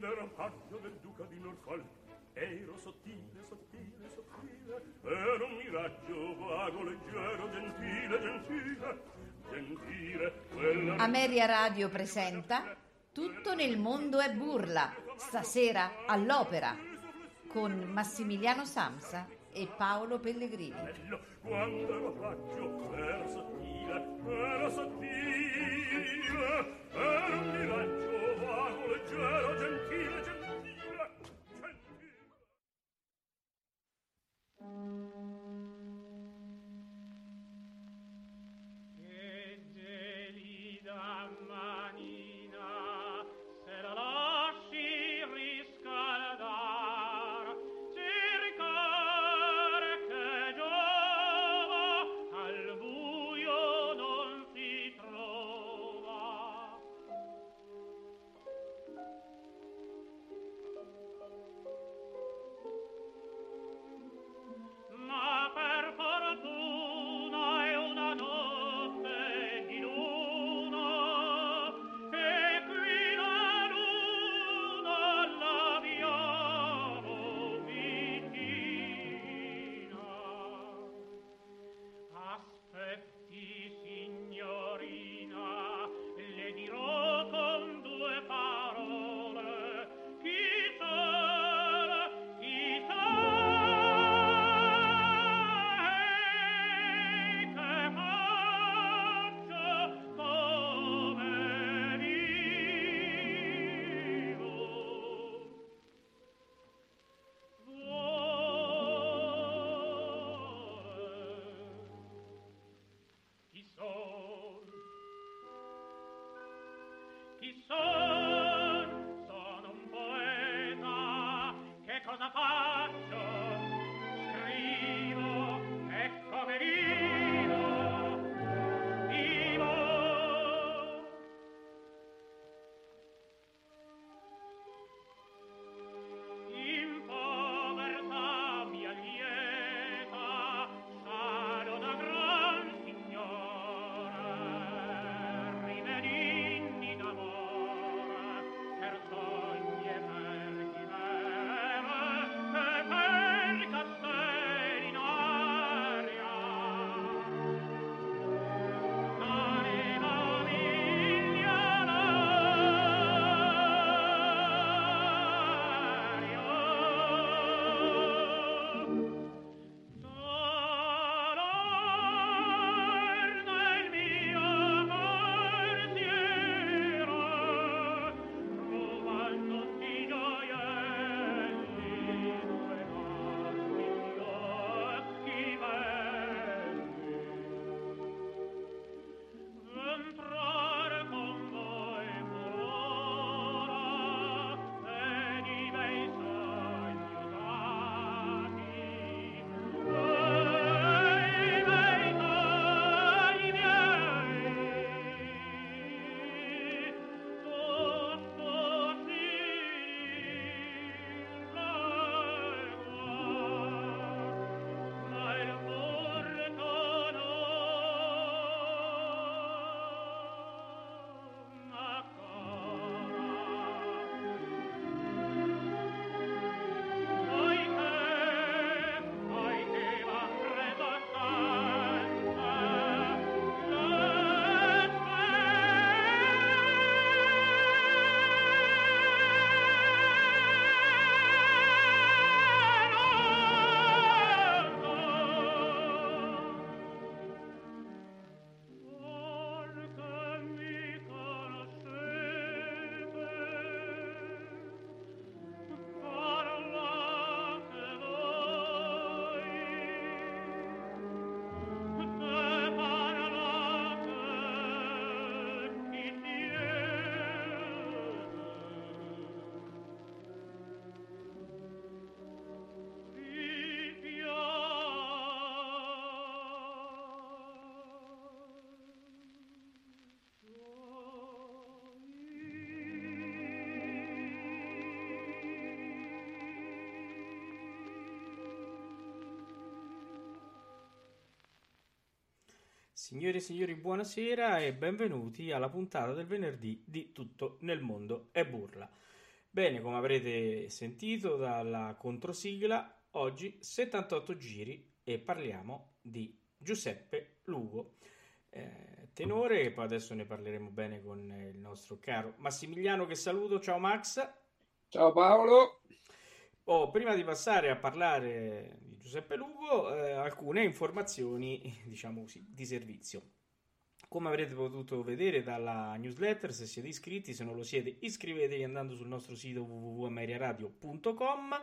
quando ero paggio del duca di Norfolk. Ero sottile, sottile, sottile ero un miraggio vago, leggero, gentile, gentile gentile quella... Ameria Radio presenta Tutto nel mondo è burla stasera all'opera con Massimiliano Samsa e Paolo Pellegrini. Quando ero paggio ero sottile, ero sottile era un miraggio vago, leggero, gentile Signore e signori, buonasera e benvenuti alla puntata del venerdì di Tutto nel mondo è burla. Bene, come avrete sentito dalla controsigla, oggi 78 giri e parliamo di Giuseppe Lugo, eh, tenore, e poi adesso ne parleremo bene con il nostro caro Massimiliano che saluto. Ciao Max. Ciao Paolo. Oh, prima di passare a parlare Giuseppe Lugo, eh, alcune informazioni, diciamo così, di servizio. Come avrete potuto vedere dalla newsletter, se siete iscritti, se non lo siete, iscrivetevi andando sul nostro sito www.ameriaradio.com.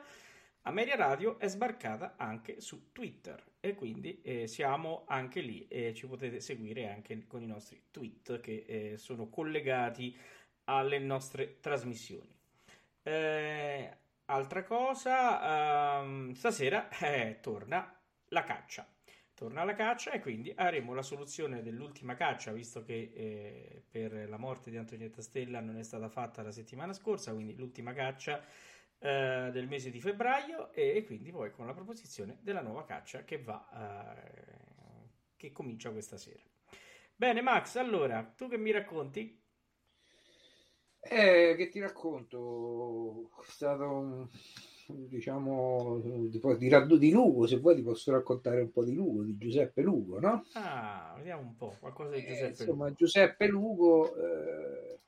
Ameria Radio è sbarcata anche su Twitter e quindi eh, siamo anche lì e ci potete seguire anche con i nostri tweet che eh, sono collegati alle nostre trasmissioni. Eh, altra cosa, um, stasera eh, torna la caccia. Torna la caccia e quindi avremo la soluzione dell'ultima caccia, visto che eh, per la morte di Antonietta Stella non è stata fatta la settimana scorsa, quindi l'ultima caccia eh, del mese di febbraio e, e, quindi poi con la proposizione della nuova caccia che va eh, che comincia questa sera. Bene Max, allora, tu che mi racconti? Eh, che ti racconto? È stato un diciamo di, di, di Lugo se vuoi ti posso raccontare un po' di Lugo di Giuseppe Lugo no? ah vediamo un po' qualcosa di Giuseppe eh, insomma Lugo. Giuseppe Lugo eh,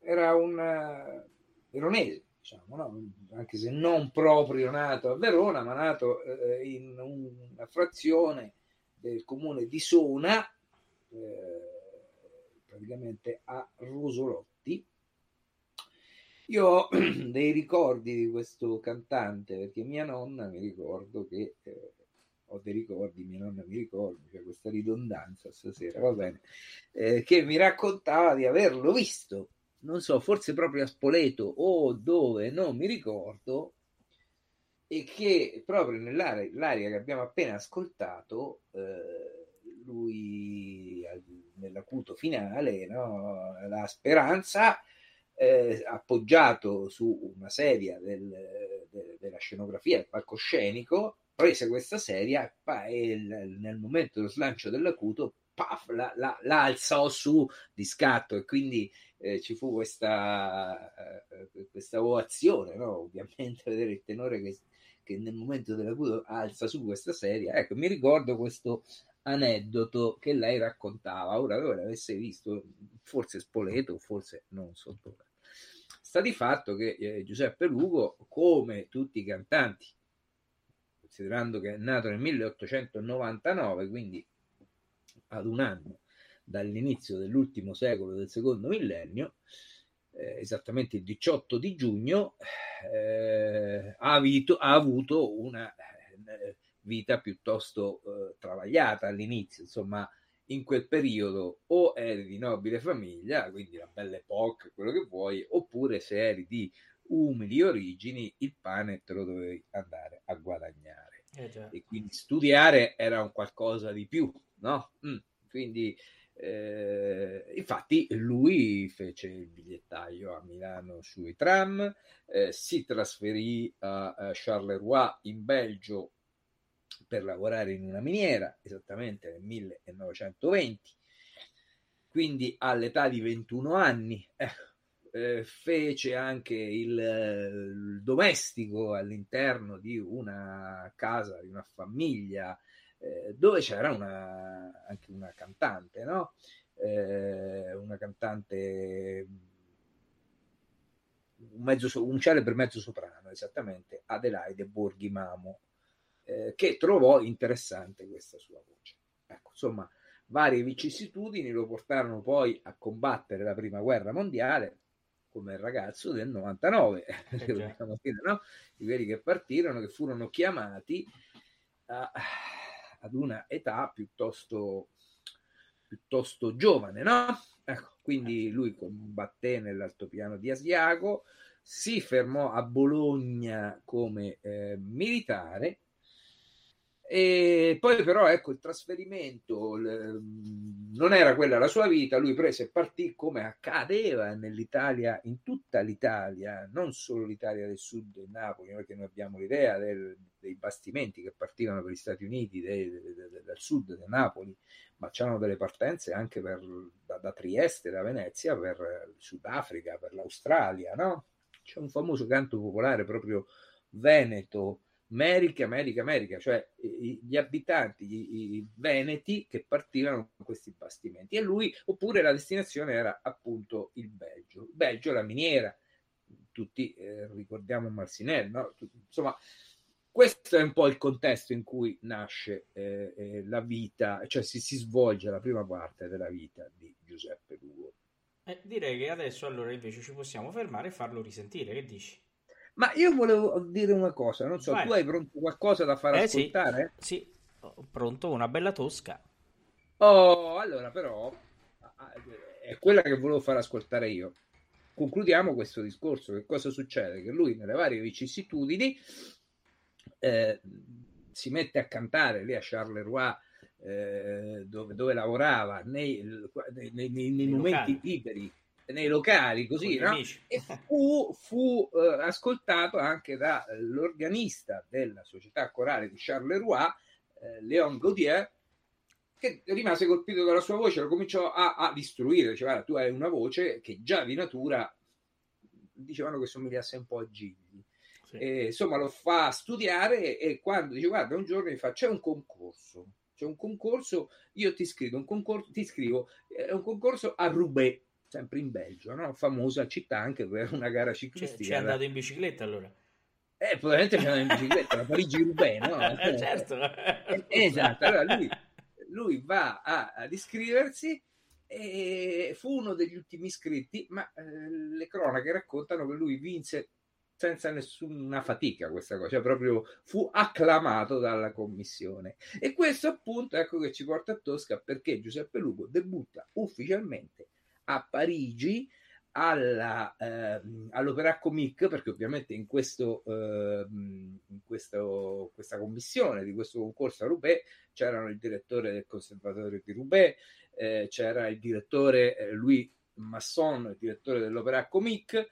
era un eh, veronese diciamo no? anche se non proprio nato a Verona ma nato eh, in una frazione del comune di Sona eh, praticamente a Rosolotti io ho dei ricordi di questo cantante perché mia nonna mi ricordo che eh, ho dei ricordi, mia nonna mi ricorda, c'è questa ridondanza stasera, va bene, eh, che mi raccontava di averlo visto, non so, forse proprio a Spoleto o dove, non mi ricordo, e che proprio nell'area l'aria che abbiamo appena ascoltato, eh, lui nell'acuto finale, no, la speranza eh, appoggiato su una sedia del, de, della scenografia, del palcoscenico, prese questa sedia e nel momento dello slancio dell'acuto paf, la, la, la, alzò su di scatto e quindi eh, ci fu questa, eh, questa ovazione, no? ovviamente vedere il tenore che, che nel momento dell'acuto alza su questa sedia. Ecco, mi ricordo questo aneddoto che lei raccontava. Ora, dove l'avesse visto, forse Spoleto, forse non so dove. Sta di fatto che eh, Giuseppe Lugo, come tutti i cantanti, considerando che è nato nel 1899, quindi ad un anno dall'inizio dell'ultimo secolo del secondo millennio, eh, esattamente il 18 di giugno, eh, ha, avito, ha, avuto una eh, vita piuttosto eh, travagliata all'inizio, insomma, in quel periodo o eri di nobile famiglia, quindi la belle époque, quello che vuoi, oppure se eri di umili origini, il pane te lo dovevi andare a guadagnare. Eh e quindi studiare era un qualcosa di più, no? Mm, quindi eh, infatti lui fece il bigliettaio a Milano sui tram, eh, si trasferì a, a Charleroi in Belgio per lavorare in una miniera, esattamente nel 1920, quindi all'età di 21 anni eh, eh, fece anche il, il, domestico all'interno di una casa, di una famiglia, eh, dove c'era una, anche una cantante, no? Eh, una cantante un, mezzo, un celebre mezzo soprano, esattamente Adelaide Borghi Mamo eh, che trovò interessante questa sua voce. Ecco, insomma, varie vicissitudini lo portarono poi a combattere la prima guerra mondiale come il ragazzo del 99, eh dire, no? di quelli che partirono, che furono chiamati a, ad una età piuttosto, piuttosto giovane, no? Ecco, quindi lui combatté nell'altopiano di Asiago, si fermò a Bologna come eh, militare e poi però ecco il trasferimento le, non era quella la sua vita, lui prese e partì come accadeva nell'Italia, in tutta l'Italia, non solo l'Italia del sud e Napoli, perché noi abbiamo l'idea del, dei bastimenti che partivano per gli Stati Uniti de, de, de, dal sud di Napoli, ma c'erano delle partenze anche per, da, da, Trieste, da Venezia, per il Sudafrica, per l'Australia, no? c'è un famoso canto popolare proprio veneto, America, America, America, cioè gli abitanti, i, i veneti che partivano con questi bastimenti e lui, oppure la destinazione era appunto il Belgio. Il Belgio, la miniera, tutti eh, ricordiamo Marcinelle, no? Insomma, questo è un po' il contesto in cui nasce eh, eh, la vita, cioè si, si svolge la prima parte della vita di Giuseppe Lugo. Eh, direi che adesso allora invece ci possiamo fermare e farlo risentire. Che dici? Ma io volevo dire una cosa, non so, Vai. tu hai pronto qualcosa da far Eh, sì. ascoltare? Sì, ho pronto una bella tosca. Oh, allora però ah, è quella che volevo far ascoltare io. Concludiamo questo discorso. Che cosa succede? Che lui nelle varie vicissitudini eh, si mette a cantare lì a Charleroi eh, dove, dove lavorava nei, nei- nei- nei momenti liberi, nei locali, così, gli no? e fu, fu, eh, ascoltato anche dall'organista della società corale di Charleroi, eh, Léon Gaudier, che rimase colpito dalla sua voce, lo cominciò a, a istruire, diceva "Guarda, tu hai una voce che già di natura dicevano che somigliasse un po' a Gigli. Sì. E, insomma, lo fa studiare e quando dice guarda, un giorno mi fa c'è un concorso, c'è un concorso, io ti scrivo un concorso, ti scrivo, è un concorso a Roubaix, sempre in Belgio, no? famosa città anche per una gara Cioè, ciclistica. ci è andato in bicicletta allora. Eh, probabilmente c'era in bicicletta, la Parigi-Roubaix, no? Eh, certo. Eh, esatto, allora lui, lui va a- ad iscriversi e fu uno degli ultimi iscritti, ma eh, le cronache raccontano che lui vinse senza nessuna fatica questa cosa, cioè proprio fu acclamato dalla commissione. E questo appunto ecco che ci porta a Tosca perché Giuseppe Lugo debutta ufficialmente a Parigi alla, ehm, all'Opéra Comique, perché ovviamente in, questo, ehm, in questo, questa commissione di questo concorso a Roubaix c'erano il direttore del Conservatorio di Roubaix, eh, c'era il direttore eh, Louis Masson, il direttore dell'Opéra Comique,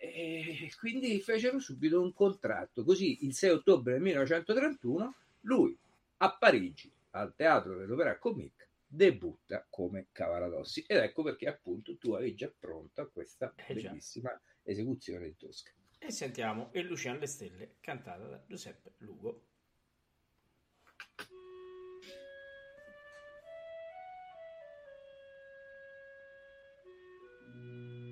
e quindi fecero subito un contratto. Così il 6 ottobre del 1931 lui a Parigi, al teatro dell'Opéra Comique, debutta come Cavaradossi. Ed ecco perché appunto tu avevi già pronta questa Eh già. bellissima esecuzione di Tosca. E sentiamo E Luciano le stelle, cantata da Giuseppe Lugo. Solezzava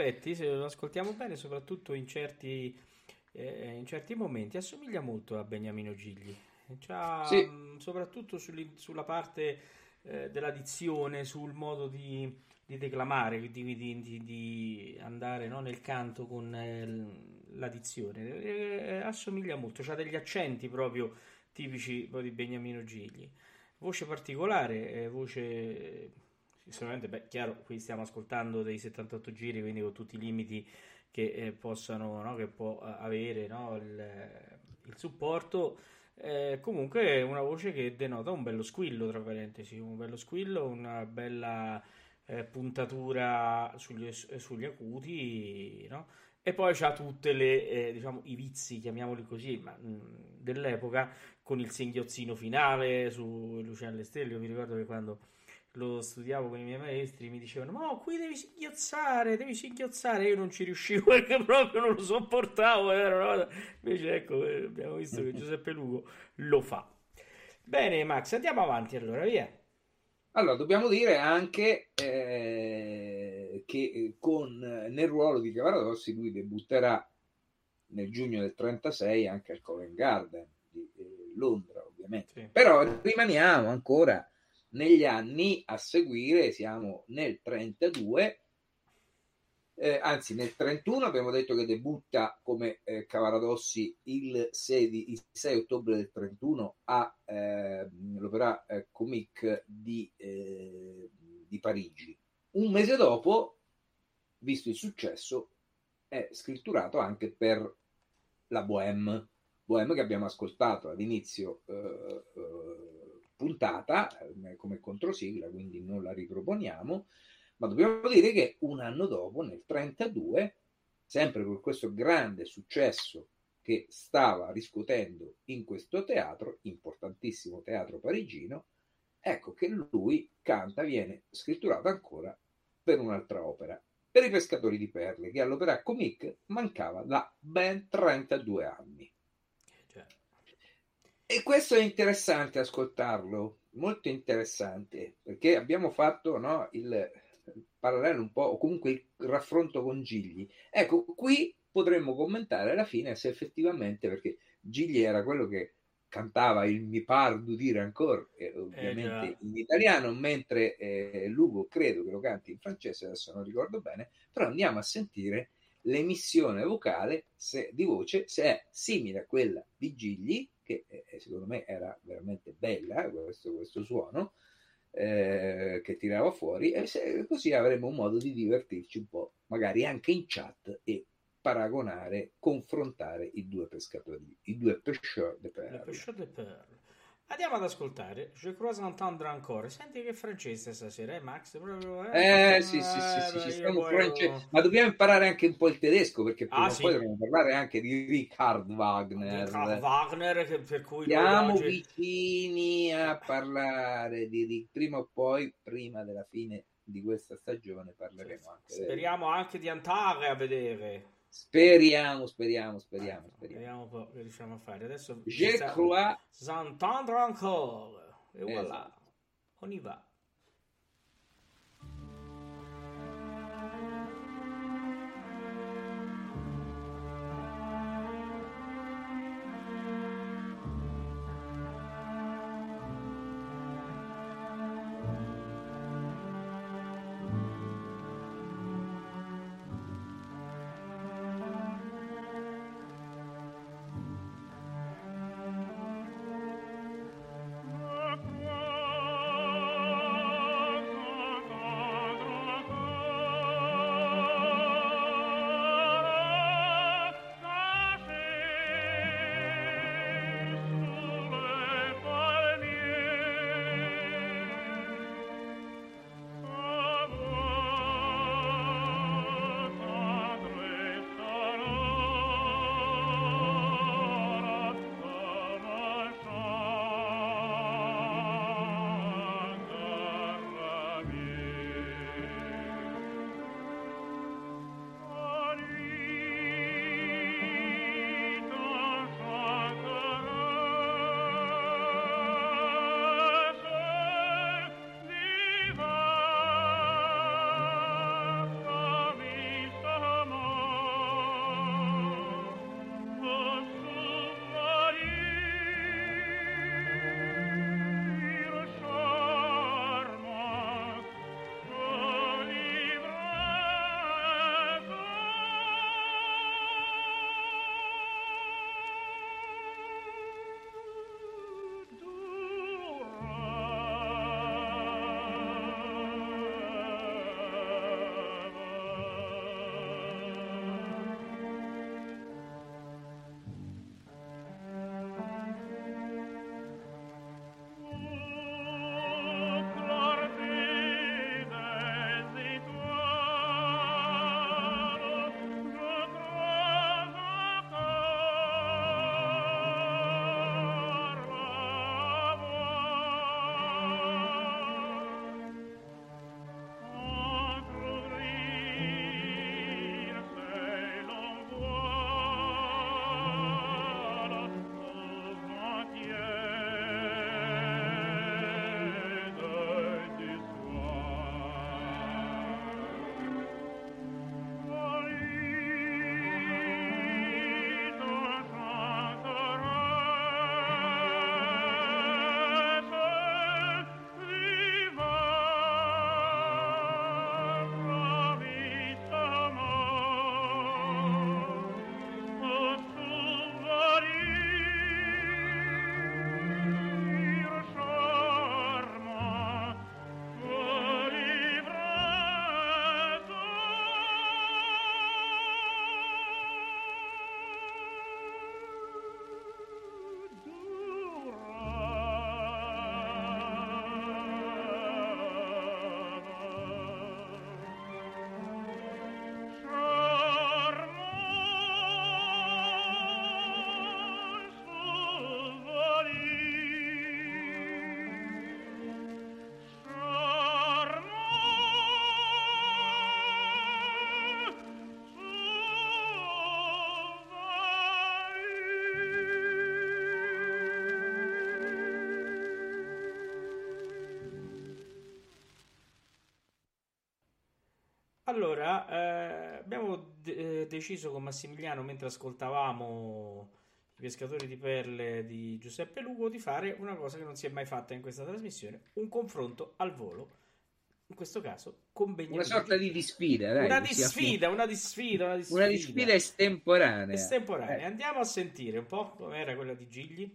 effetti, se lo ascoltiamo bene, soprattutto in certi, eh, in certi momenti, assomiglia molto a Beniamino Gigli. C'ha, Sì. mh, soprattutto sugli- sulla parte eh, della dizione, sul modo di, di declamare, di, di- di- andare no, nel canto con eh, la dizione. Eh, assomiglia molto, ha degli accenti proprio tipici poi di Beniamino Gigli. Voce particolare, eh, voce sicuramente, beh, chiaro, qui stiamo ascoltando dei 78 giri, quindi con tutti i limiti che eh, possano, no, che può eh, avere no, il, il supporto. Eh, comunque è una voce che denota un bello squillo, tra parentesi, un bello squillo, una bella eh, puntatura sugli, sugli acuti, no? E poi c'ha tutte le, eh, diciamo, i vizi, chiamiamoli così, ma, mh, dell'epoca, con il singhiozzino finale su Luciano. Io mi ricordo che quando lo studiavo con i miei maestri mi dicevano: Ma qui devi singhiozzare, devi singhiozzare. Io non ci riuscivo perché proprio non lo sopportavo. cosa- Invece, ecco, eh, abbiamo visto che Giuseppe Lugo lo fa. Bene, Max, andiamo avanti allora, via. Allora, dobbiamo dire anche eh, che eh, con, nel ruolo di Cavaradossi lui debutterà nel giugno del 36 anche al Covent Garden di eh, Londra, ovviamente. Sì. Però rimaniamo ancora negli anni a seguire, siamo nel 32, eh, anzi nel 31 abbiamo detto che debutta come eh, Cavaradossi il 6, il 6 ottobre del 31 all'Opera eh, Comique di, eh, di Parigi. Un mese dopo, visto il successo, è scritturato anche per la Bohème, Bohème che abbiamo ascoltato all'inizio eh, eh, puntata eh, come controsigla, quindi non la riproponiamo, ma dobbiamo dire che un anno dopo, nel 32, sempre per questo grande successo che stava riscuotendo in questo teatro, importantissimo teatro parigino, ecco che lui canta, viene scritturato ancora per un'altra opera, per i pescatori di perle, che all'Opera Comique mancava da ben 32 anni. E questo è interessante ascoltarlo, molto interessante, perché abbiamo fatto no, il parallelo un po', o comunque il raffronto con Gigli. Ecco, qui potremmo commentare alla fine se effettivamente, perché Gigli era quello che cantava il Mi par du dire ancora, eh, ovviamente già. in italiano, mentre eh, Lugo credo che lo canti in francese, adesso non ricordo bene, però andiamo a sentire l'emissione vocale se- di voce se è simile a quella di Gigli, che eh, secondo me era veramente bella questo, questo suono eh, che tirava fuori, e se- così avremo un modo di divertirci un po', magari anche in chat e paragonare, confrontare i due pescatori, i due pêcheurs de Le perle. Andiamo ad ascoltare Je crois entendre encore. Senti che francese stasera, eh, Max? Proprio, Eh sì, sì, sì, sì, Eh, ci stiamo poi france- ma dobbiamo imparare anche un po' il tedesco perché prima Ah, o sì. poi dovremo parlare anche di Richard Wagner. Di Wagner, che- per cui Siamo oggi- vicini a parlare di Rick. Prima o poi, prima della fine di questa stagione, parleremo anche di Speriamo anche di andare a vedere. Speriamo, speriamo, speriamo, speriamo. Vediamo un po' che riusciamo a fare. Adesso Je crois S'entendre encore. E voilà. Esatto. On y va. Allora, eh, abbiamo de- eh, deciso con Massimiliano, mentre ascoltavamo i pescatori di perle di Giuseppe Lugo, di fare una cosa che non si è mai fatta in questa trasmissione, un confronto al volo, in questo caso con Benjamin Una sorta di disfida, dai, una disfida, una disfida, una disfida, Una disfida estemporanea. estemporanea. Eh. Andiamo a sentire un po' com'era quella di Gigli.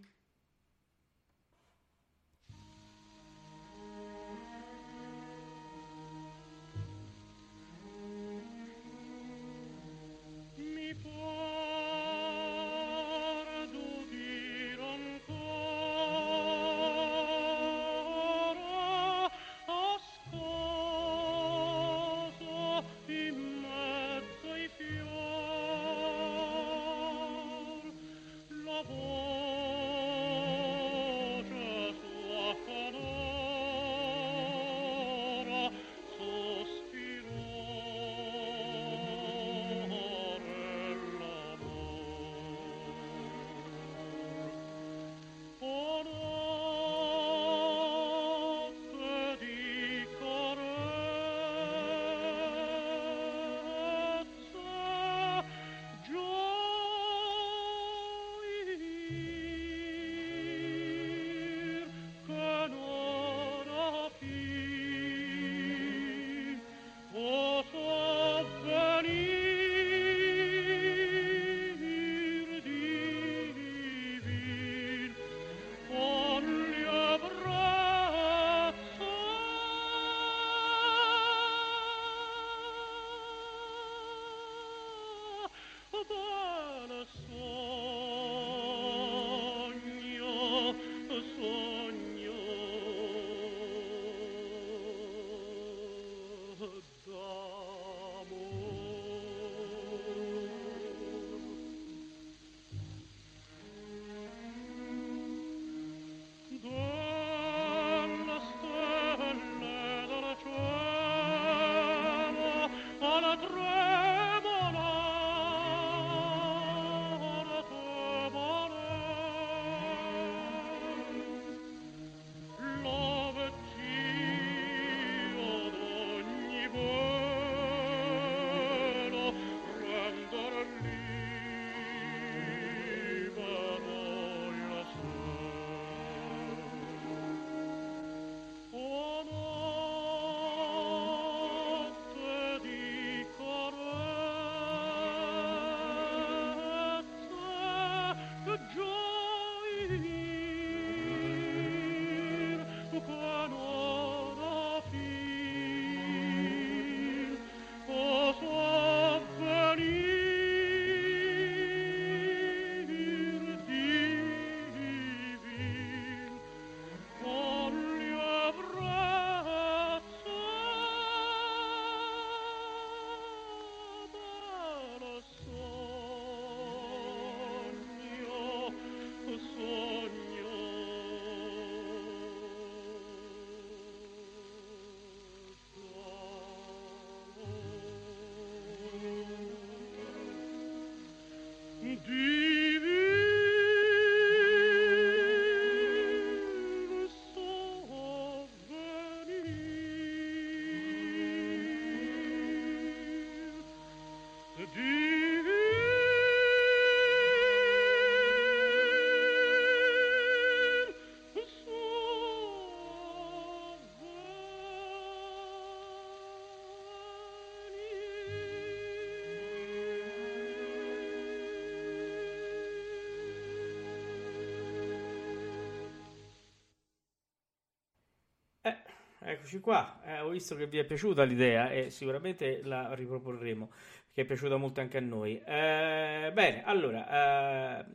Eccoci qua. Eh, ho visto che vi è piaciuta l'idea e sicuramente la riproporremo, che è piaciuta molto anche a noi. Eh, bene, allora, eh,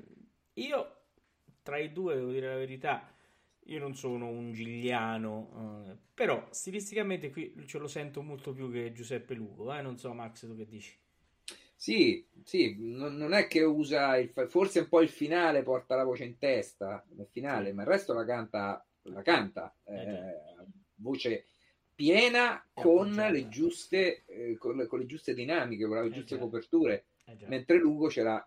io tra i due devo dire la verità, io non sono un gigliano, eh, però stilisticamente qui ce lo sento molto più che Giuseppe Lugo, eh, non so Max tu che dici. Sì, sì, non, non è che usa il, forse un po' il finale porta la voce in testa nel finale, Sì. ma il resto la canta, la canta Eh, eh, voce piena con le giuste, eh, con, le, con le giuste dinamiche, con le Eh, giuste coperture, Eh mentre Lugo c'era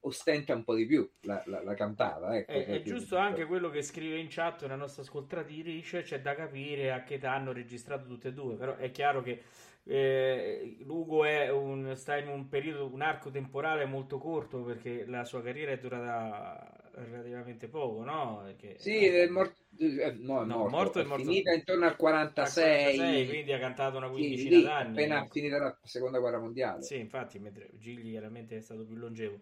ostenta un po' di più la, la, la cantata. Ecco, È, è capito? giusto anche quello che scrive in chat una nostra ascoltatrice, c'è da capire a che età hanno registrato tutte e due, però è chiaro che eh, Lugo è un, sta in un periodo, un arco temporale molto corto perché la sua carriera è durata relativamente poco, no? Perché, Sì, è morto, eh, no, è No, morto, morto è è morto- finita intorno al al 46, 46, quindi ha cantato una sì, quindicina lì, d'anni. appena ecco. finita la seconda guerra mondiale. Sì, infatti, mentre Gigli chiaramente è stato più longevo.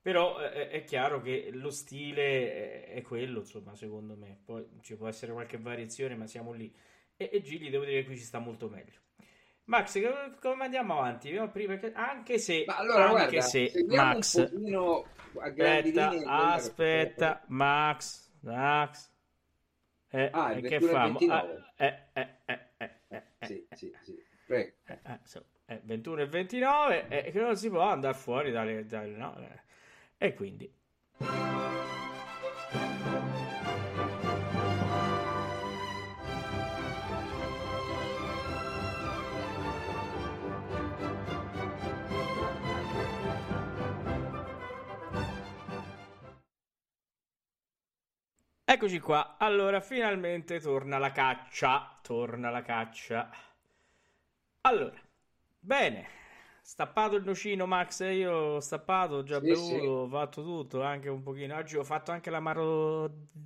Però eh, è chiaro che lo stile è, è quello, insomma, secondo me. Poi ci può essere qualche variazione, ma siamo lì. E, e Gigli devo dire che qui ci sta molto meglio. Max, come, andiamo avanti? Anche se, Ma allora, anche guarda, se Max, aspetta, linee aspetta, Max, Max, eh, Ah, eh, che 21 famo? 29. Ah, eh, eh, eh, eh, eh, eh, Sì, sì, sì, prego. eh, eh, so- eh, 21 e 29 e che non si può andare fuori dalle, dalle- no, eh. e quindi eccoci qua. Allora finalmente torna la caccia. Torna la caccia. Allora bene. Stappato il nocino Max e io ho stappato ho già Sì, bevuto sì. ho fatto tutto anche un pochino. Oggi ho fatto anche l'amaro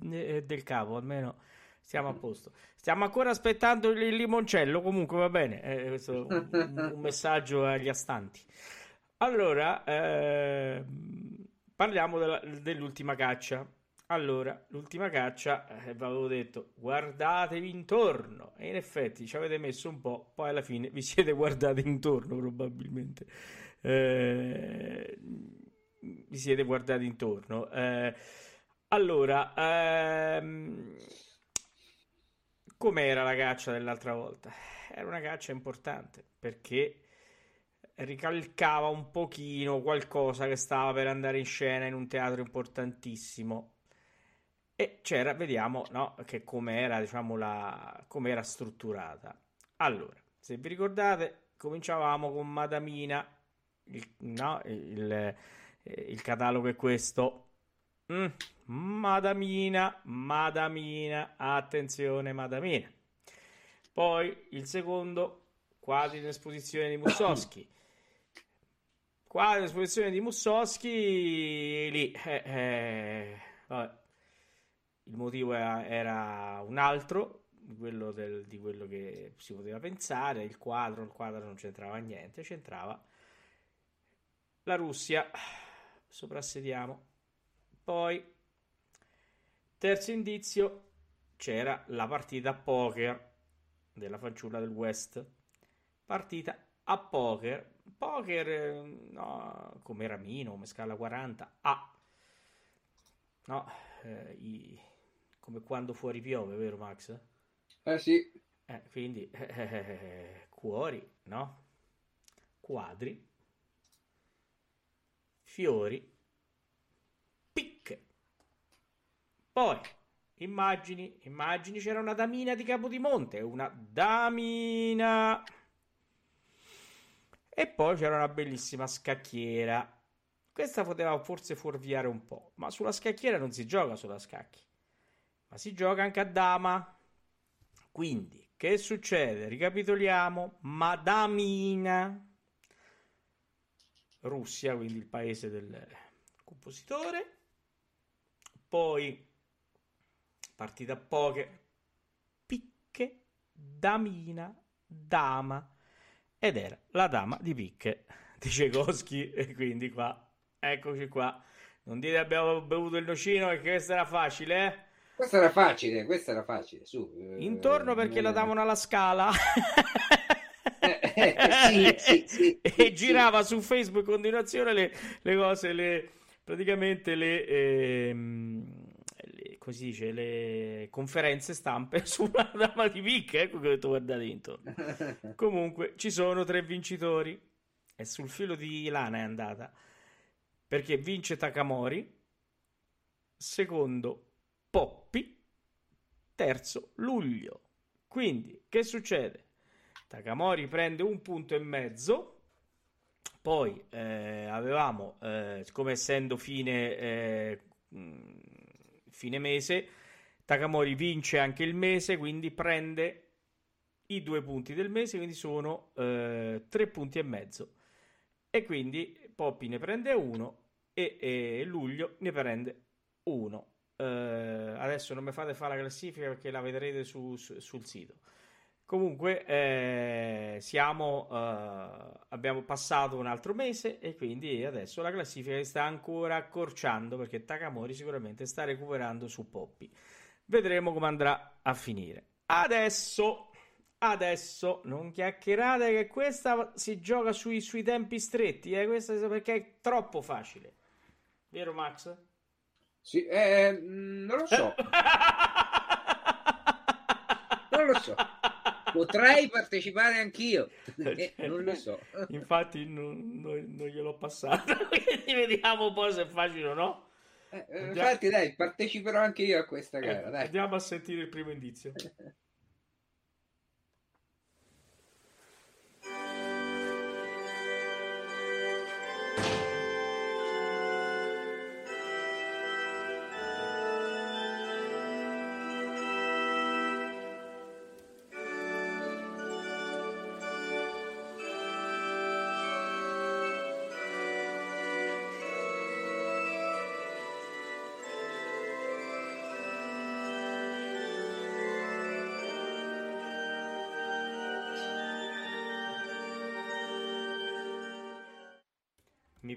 eh, del capo almeno stiamo a posto. Stiamo ancora aspettando il limoncello comunque va bene eh, questo è un, un messaggio agli astanti. Allora ehm, parliamo della- dell'ultima caccia allora, l'ultima caccia, eh, vi avevo detto, guardatevi intorno. E in effetti ci avete messo un po', poi alla fine vi siete guardati intorno probabilmente. Eh, vi siete guardati intorno. Eh, allora, ehm, com'era la caccia dell'altra volta? Era una caccia importante perché ricalcava un pochino qualcosa che stava per andare in scena in un teatro importantissimo. E c'era, vediamo, no, che com'era, diciamo, la, com'era strutturata. Allora, se vi ricordate, cominciavamo con Madamina, il, no, il, eh, il catalogo è questo. Mm, Madamina, Madamina, attenzione, Madamina. Poi il secondo, quadri in esposizione di Mussoschi. Quadri in esposizione di Mussoschi, lì, eh, eh, vabbè. Il motivo era, era un altro, quello del- di quello che si poteva pensare, il quadro, il quadro non c'entrava niente, c'entrava la Russia, soprassediamo. Poi, terzo indizio, c'era la partita a poker della fanciulla del West. Partita a poker. Poker, no, come Ramino, come Scala 40, A. No, eh, i- come quando fuori piove, vero Max? Eh sì, Eh, quindi eh, cuori, no? Quadri, fiori, picche. Poi, immagini, immagini, c'era una damina di Capodimonte, una damina. E poi c'era una bellissima scacchiera. Questa poteva forse fuorviare un po', ma sulla scacchiera non si gioca solo a scacchi, ma si gioca anche a dama. Quindi, che succede? Ricapitoliamo. Madamina, Russia, quindi il paese del compositore. Poi, partita poker, picche, damina, dama. Ed era la dama di picche di Tchaikovsky. E quindi qua, eccoci qua. Non dite abbiamo bevuto il nocino perché questo era facile, eh? Questa era facile, questa era facile, su. eh, Intorno perché la davano alla scala. Eh, eh, sì, sì, sì, e girava su Facebook in continuazione le, le cose, le, praticamente le, ehm, le- come si dice, le conferenze stampe sulla dama di picche. Ecco che ho detto guardate intorno. Comunque ci sono tre vincitori e sul filo di lana è andata perché vince Takamori, secondo Poppi, terzo luglio. Quindi che succede? Takamori prende un punto e mezzo, Poi eh, avevamo, eh, siccome essendo fine, eh, fine mese, Takamori vince anche il mese, quindi prende i due punti del mese, quindi sono eh, tre punti e mezzo. E quindi Poppy ne prende uno e, e Luglio ne prende uno. Eh, adesso non mi fate fare la classifica perché la vedrete su- su- sul sito. Comunque, eh, siamo, eh, abbiamo passato un altro mese e quindi adesso la classifica si sta ancora accorciando perché Takamori sicuramente sta recuperando su Poppy. Vedremo come andrà a finire. Adesso, adesso non chiacchierate che questa si gioca sui, sui tempi stretti, eh, questa perché è troppo facile. Vero Max? Sì, eh, mh, non lo so, non lo so. Potrei partecipare anch'io, eh, non lo so. Infatti non, non- non gliel'ho passato, quindi vediamo poi se è facile o no. Eh, eh, infatti, dai, parteciperò anche io a questa gara. Dai. andiamo a sentire il primo indizio.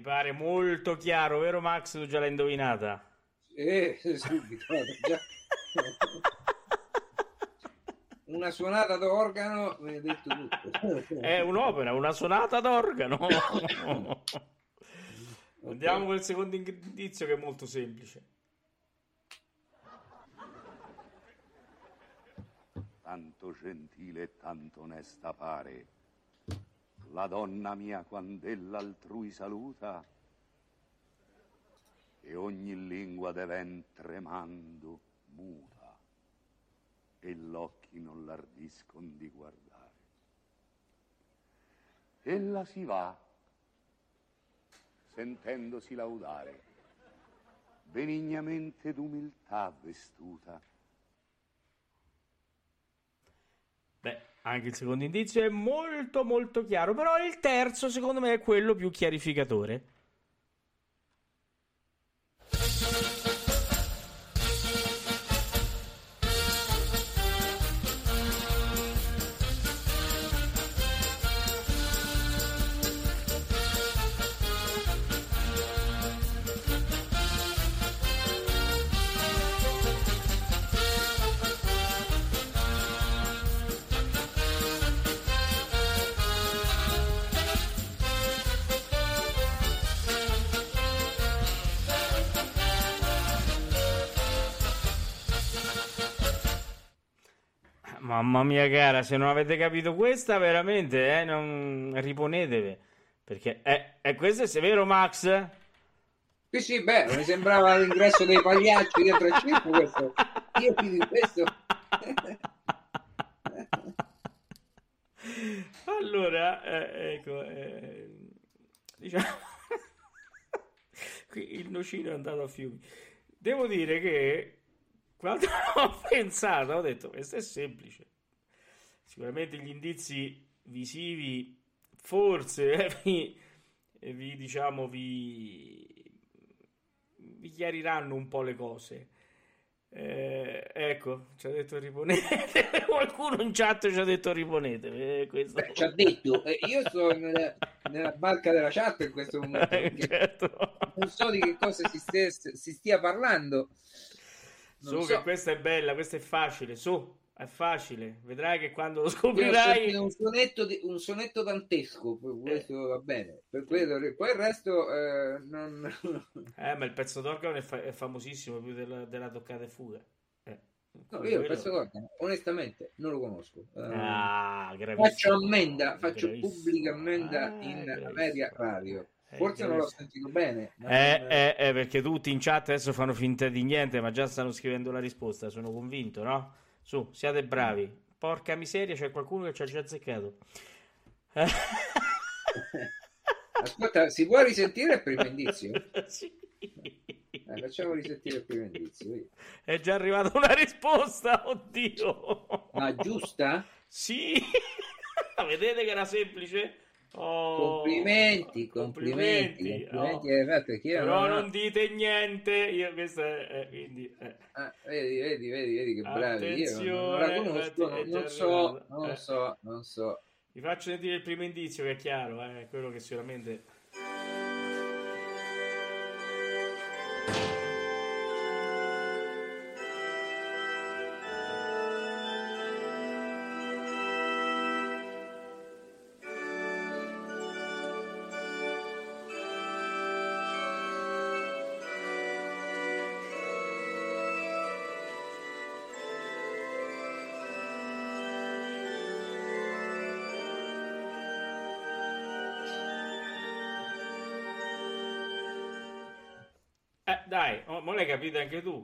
pare molto chiaro, vero Max? Tu già l'hai indovinata. Eh, subito, già. Una suonata d'organo, mi hai detto tutto. È un'opera, una sonata d'organo. Andiamo con il secondo indizio che è molto semplice. tanto gentile e tanto onesta pare. La donna mia quand'ella altrui saluta, e ogni lingua deven tremando muta, e l'occhi non l'ardiscon di guardare. Ella si va, sentendosi laudare, benignamente d'umiltà vestuta, Beh, anche il secondo indizio è molto molto chiaro, però il terzo secondo me è quello più chiarificatore. Mamma mia cara, se non avete capito questa, veramente, eh, non... riponetevi. Perché è, è questo è vero, Max? Sì, sì, beh, mi sembrava l'ingresso dei pagliacci dietro il circo questo. Io più di questo. Allora, eh, ecco, eh, diciamo, qui il nocino è andato a fiumi. Devo dire che quando ho pensato, ho detto, questo è semplice. Sicuramente gli indizi visivi, forse, eh, vi, vi, diciamo, vi, vi chiariranno un po' le cose. Eh, ecco, ci ha detto riponete. Qualcuno in chat ci ha detto riponete. Eh, questo... Beh, ci ha detto, eh, io sono nella, nella barca della chat in questo momento. certo. Non so di che cosa si, stia, si stia parlando. Non Su, so. che questa è bella, questa è facile. Su, è facile. Vedrai che quando lo scoprirai. un sonetto, di- un sonetto dantesco, per questo va bene. Per quello, poi il resto eh, non... Eh, ma il pezzo d'organo è, fa- è famosissimo più della, della toccata e fuga. Eh, No, io il pezzo d'organo, onestamente, non lo conosco. Eh, Ah, faccio ammenda, faccio Gravissimo. pubblica ammenda Ah, in gravissimo. media radio. Eh, Forse non l'ho sentito bene. Eh, non- eh, eh, perché tutti in chat adesso fanno finta di niente, ma già stanno scrivendo la risposta. Sono convinto, no? Su, siate bravi. Porca miseria, c'è qualcuno che ci ha già azzeccato. Ascolta, si può risentire il primo indizio? Sì. Eh, facciamo risentire il primo indizio. È già arrivata una risposta, oddio. Ma giusta? Sì. Vedete che era semplice? Oh, Complimenti, complimenti, complimenti. oh. fatto, perché io Però non- non dite niente. Io questo è, eh, quindi, eh. Ah, vedi, vedi, vedi, vedi che bravi. Io non la conosco, è non, non so, non Eh. so, non so. Vi faccio sentire il primo indizio che è chiaro, eh, quello che sicuramente... dai, oh, mo l'hai capito anche tu.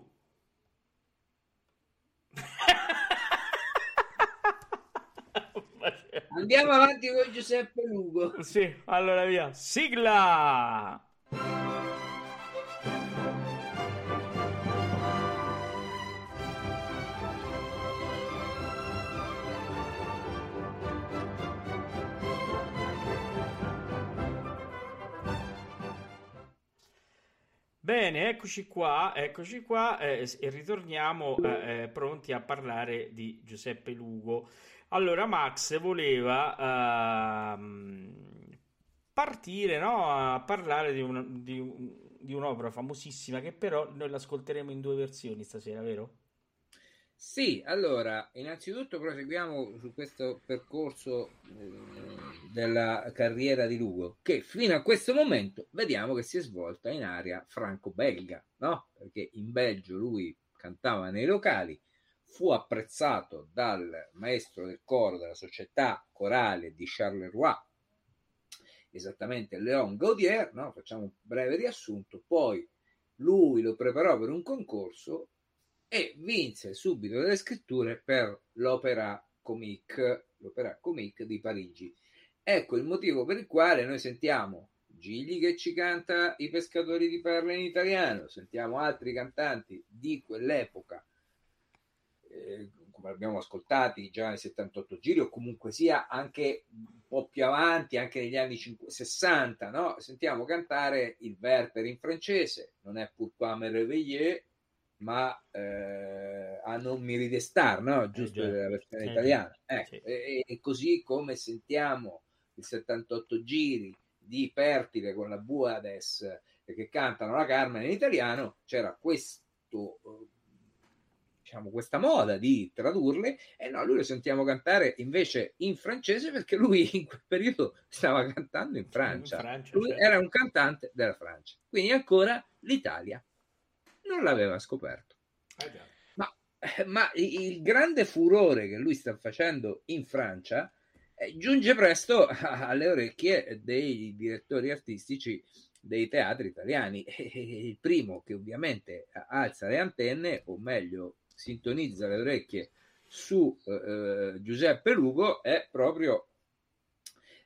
Andiamo avanti con Giuseppe Lugo. Sì, allora via. Sigla! Bene, eccoci qua, eccoci qua eh, e ritorniamo eh, eh, pronti a parlare di Giuseppe Lugo. Allora, Max voleva ehm, partire, no, a parlare di, un- di un- di un'opera famosissima che però noi l'ascolteremo in due versioni stasera, vero? Sì, allora, innanzitutto proseguiamo su questo percorso eh, della carriera di Lugo, che fino a questo momento vediamo che si è svolta in area franco-belga, no? Perché in Belgio lui cantava nei locali, fu apprezzato dal maestro del coro della società corale di Charleroi, esattamente Léon Gaudier, no? Facciamo un breve riassunto, poi lui lo preparò per un concorso e vinse subito delle scritture per l'opera comique, l'opera comique di Parigi. Ecco il motivo per il quale noi sentiamo Gigli che ci canta I pescatori di perle in italiano, sentiamo altri cantanti di quell'epoca, eh, come abbiamo ascoltati già nei 78 giri, o comunque sia anche un po' più avanti, anche negli anni 50 60, no? sentiamo cantare il Werther in francese, non è Pourquoi me réveiller, ma eh, a non mi ridestar, no? giusto già. la versione Eh, italiana. Ecco, Sì. e, e così come sentiamo il 78 giri di Pertile con la Buades eh, che cantano la Carmen in italiano, c'era questo, eh, diciamo, questa moda di tradurle e no, lui lo sentiamo cantare invece in francese perché lui in quel periodo stava cantando in Francia. In Francia, lui certo. era un cantante della Francia. Quindi ancora l'Italia non l'aveva scoperto. Eh. Ma, eh, ma il grande furore che lui sta facendo in Francia eh, giunge presto alle orecchie dei direttori artistici dei teatri italiani. Il primo che ovviamente alza le antenne, o meglio, sintonizza le orecchie su eh, eh, Giuseppe Lugo è proprio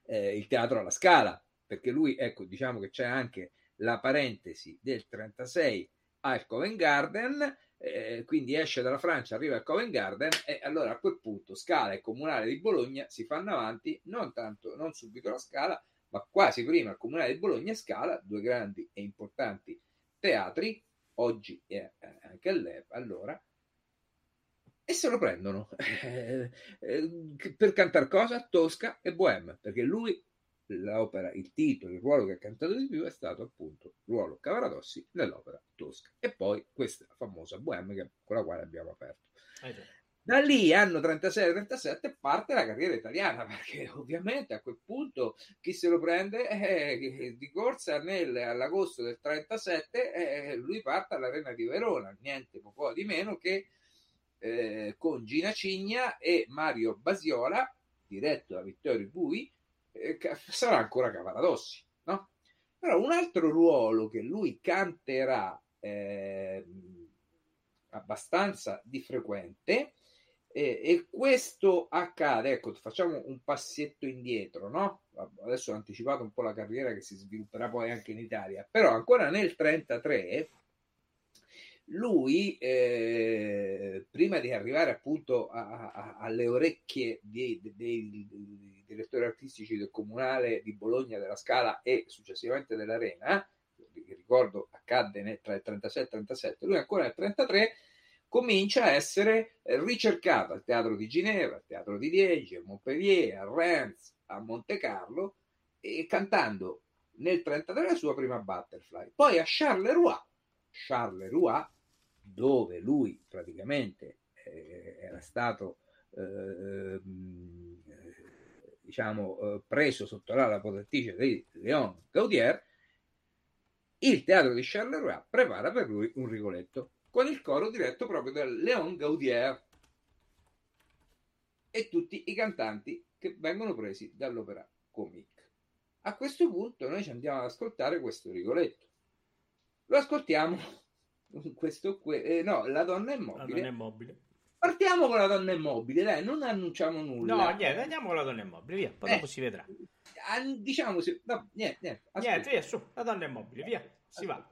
eh, il teatro alla Scala, perché lui, ecco, diciamo che c'è anche la parentesi del 36 al Covent Garden, eh, quindi esce dalla Francia, arriva al Covent Garden e allora a quel punto Scala e Comunale di Bologna si fanno avanti, non tanto, non subito la Scala, ma quasi prima il Comunale di Bologna e Scala, due grandi e importanti teatri, oggi e eh, anche all'epoca, allora, e se lo prendono eh, eh, per cantare cosa? Tosca e Bohème, perché lui l'opera, il titolo, il ruolo che ha cantato di più è stato appunto il ruolo Cavaradossi nell'opera Tosca e poi questa famosa Bohème che- con la quale abbiamo aperto. Eh. Da lì, anno 36-37, parte la carriera italiana, perché ovviamente a quel punto chi se lo prende eh, di corsa nel- all'agosto del 37, eh, lui parte all'Arena di Verona, niente po' di meno che eh, con Gina Cigna e Mario Basiola, diretto da Vittorio Bui, eh, sarà ancora Cavaradossi, no? Però un altro ruolo che lui canterà eh, abbastanza di frequente E, e questo accade, ecco, facciamo un passetto indietro, no? Adesso ho anticipato un po' la carriera che si svilupperà poi anche in Italia, però ancora nel 33 lui, eh, prima di arrivare appunto a, a, alle orecchie dei, direttori artistici del comunale di Bologna della Scala e successivamente dell'Arena, ricordo accadde nel, tra il 36 e il 37, lui ancora nel 33 comincia a essere ricercato al teatro di Ginevra, al teatro di Liegi, a Montpellier, a Reims, a Monte Carlo e cantando nel 33 la sua prima Butterfly. Poi a Charleroi, Charleroi dove lui praticamente eh, era stato eh, diciamo eh, preso sotto l'ala protettrice di Léon Gaudier, il teatro di Charleroi prepara per lui un Rigoletto con il coro diretto proprio da Léon Gaudier e tutti i cantanti che vengono presi dall'opera comique. A questo punto noi ci andiamo ad ascoltare questo Rigoletto. Lo ascoltiamo questo que- eh, no, la donna è mobile. La donna è mobile. Partiamo con la donna immobile, dai, non annunciamo nulla. No, niente, andiamo con la donna immobile, via, poi Eh, dopo si vedrà. Diciamo, se- no, niente, niente. aspetta. Niente, via, su, la donna immobile, via, si va.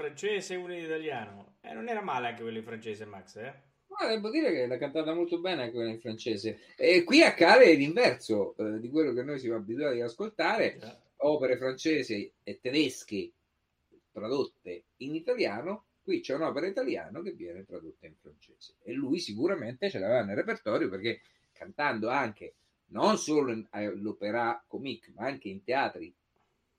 Francese e una in italiano. E non era male anche quella in francese, Max, eh? Ma devo dire che l'ha cantata molto bene anche quella in francese. E qui accade l'inverso eh, di quello che noi siamo abituati ad ascoltare, Già. opere francesi e tedesche tradotte in italiano. Qui c'è un'opera italiana che viene tradotta in francese. E lui sicuramente ce l'aveva nel repertorio perché cantando anche non solo in- all'opera comique, ma anche in teatri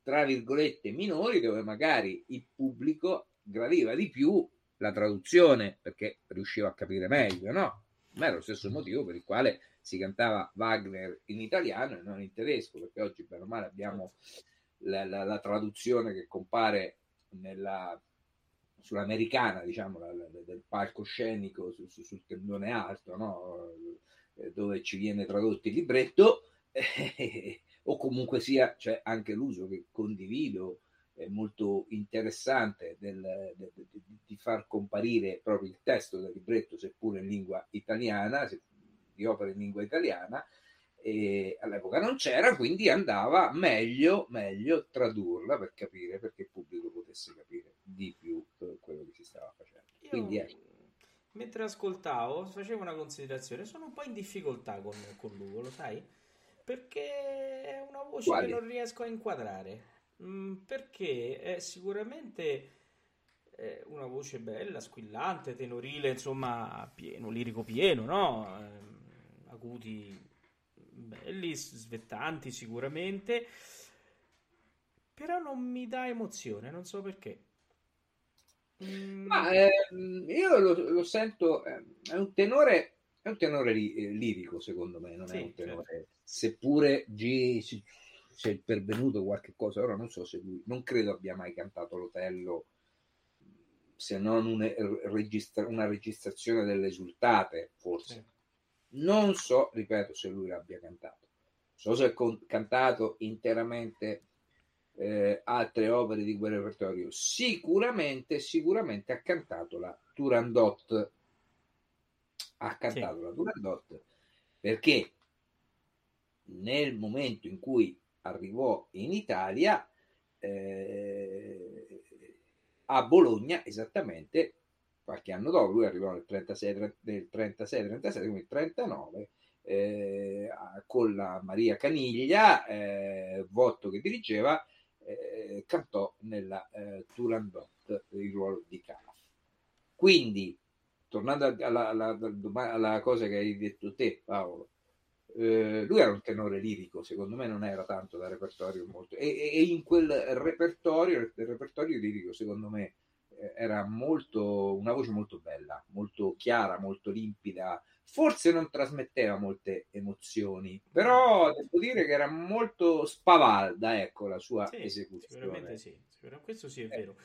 tra virgolette minori, dove magari il pubblico gradiva di più la traduzione perché riusciva a capire meglio, no? Ma era lo stesso motivo per il quale si cantava Wagner in italiano e non in tedesco, perché oggi, o male, abbiamo la, la- la traduzione che compare nella, sull'americana, diciamo, la- del palcoscenico su- su- sul tendone alto, no? Eh, dove ci viene tradotto il libretto, eh, o comunque sia c'è anche l'uso che condivido è molto interessante del- de- de- de- di far comparire proprio il testo del libretto, seppure in lingua italiana, se- di opera in lingua italiana, e all'epoca non c'era, quindi andava meglio, meglio tradurla per capire, perché il pubblico potesse capire di più eh, quello che si stava facendo. Io, Quindi ecco, mentre ascoltavo, facevo una considerazione. Sono un po' in difficoltà con, con Lugo, lo sai? Perché è una voce Quali? che non riesco a inquadrare. Mm, perché è sicuramente eh, una voce bella, squillante, tenorile, insomma, pieno, lirico pieno, no? Ehm, acuti belli, svettanti sicuramente. Però non mi dà emozione, non so perché. Mm, Ma ehm, io lo, lo sento, ehm, è un tenore, è un tenore li- eh, lirico secondo me, non è Sì, un tenore, seppure G si, si è pervenuto qualche cosa, ora non so se lui, non credo abbia mai cantato l'Otello se non un- registra- una registrazione dell'esultate, forse. Sì. Non so, ripeto, se lui l'abbia cantato. So se ha con- cantato interamente eh, altre opere di quel repertorio. Sicuramente, sicuramente ha cantato la Turandot. Ha cantato la Turandot perché nel momento in cui arrivò in Italia eh, a Bologna, esattamente qualche anno dopo, lui arrivò nel 36, nel 36-37, quindi 39, eh, con la Maria Caniglia, eh, Votto che dirigeva, eh, cantò nella eh, Turandot il ruolo di Calaf. Quindi, tornando alla, alla- alla- cosa che hai detto te, Paolo, eh, lui era un tenore lirico, secondo me non era tanto da repertorio molto, e, e- e in quel repertorio, il repertorio lirico, secondo me, eh, era molto, una voce molto bella, molto chiara, molto limpida, forse non trasmetteva molte emozioni, però devo dire che era molto spavalda, ecco, la sua Sì, esecuzione. Sicuramente sì, sicuramente questo sì è Eh. vero.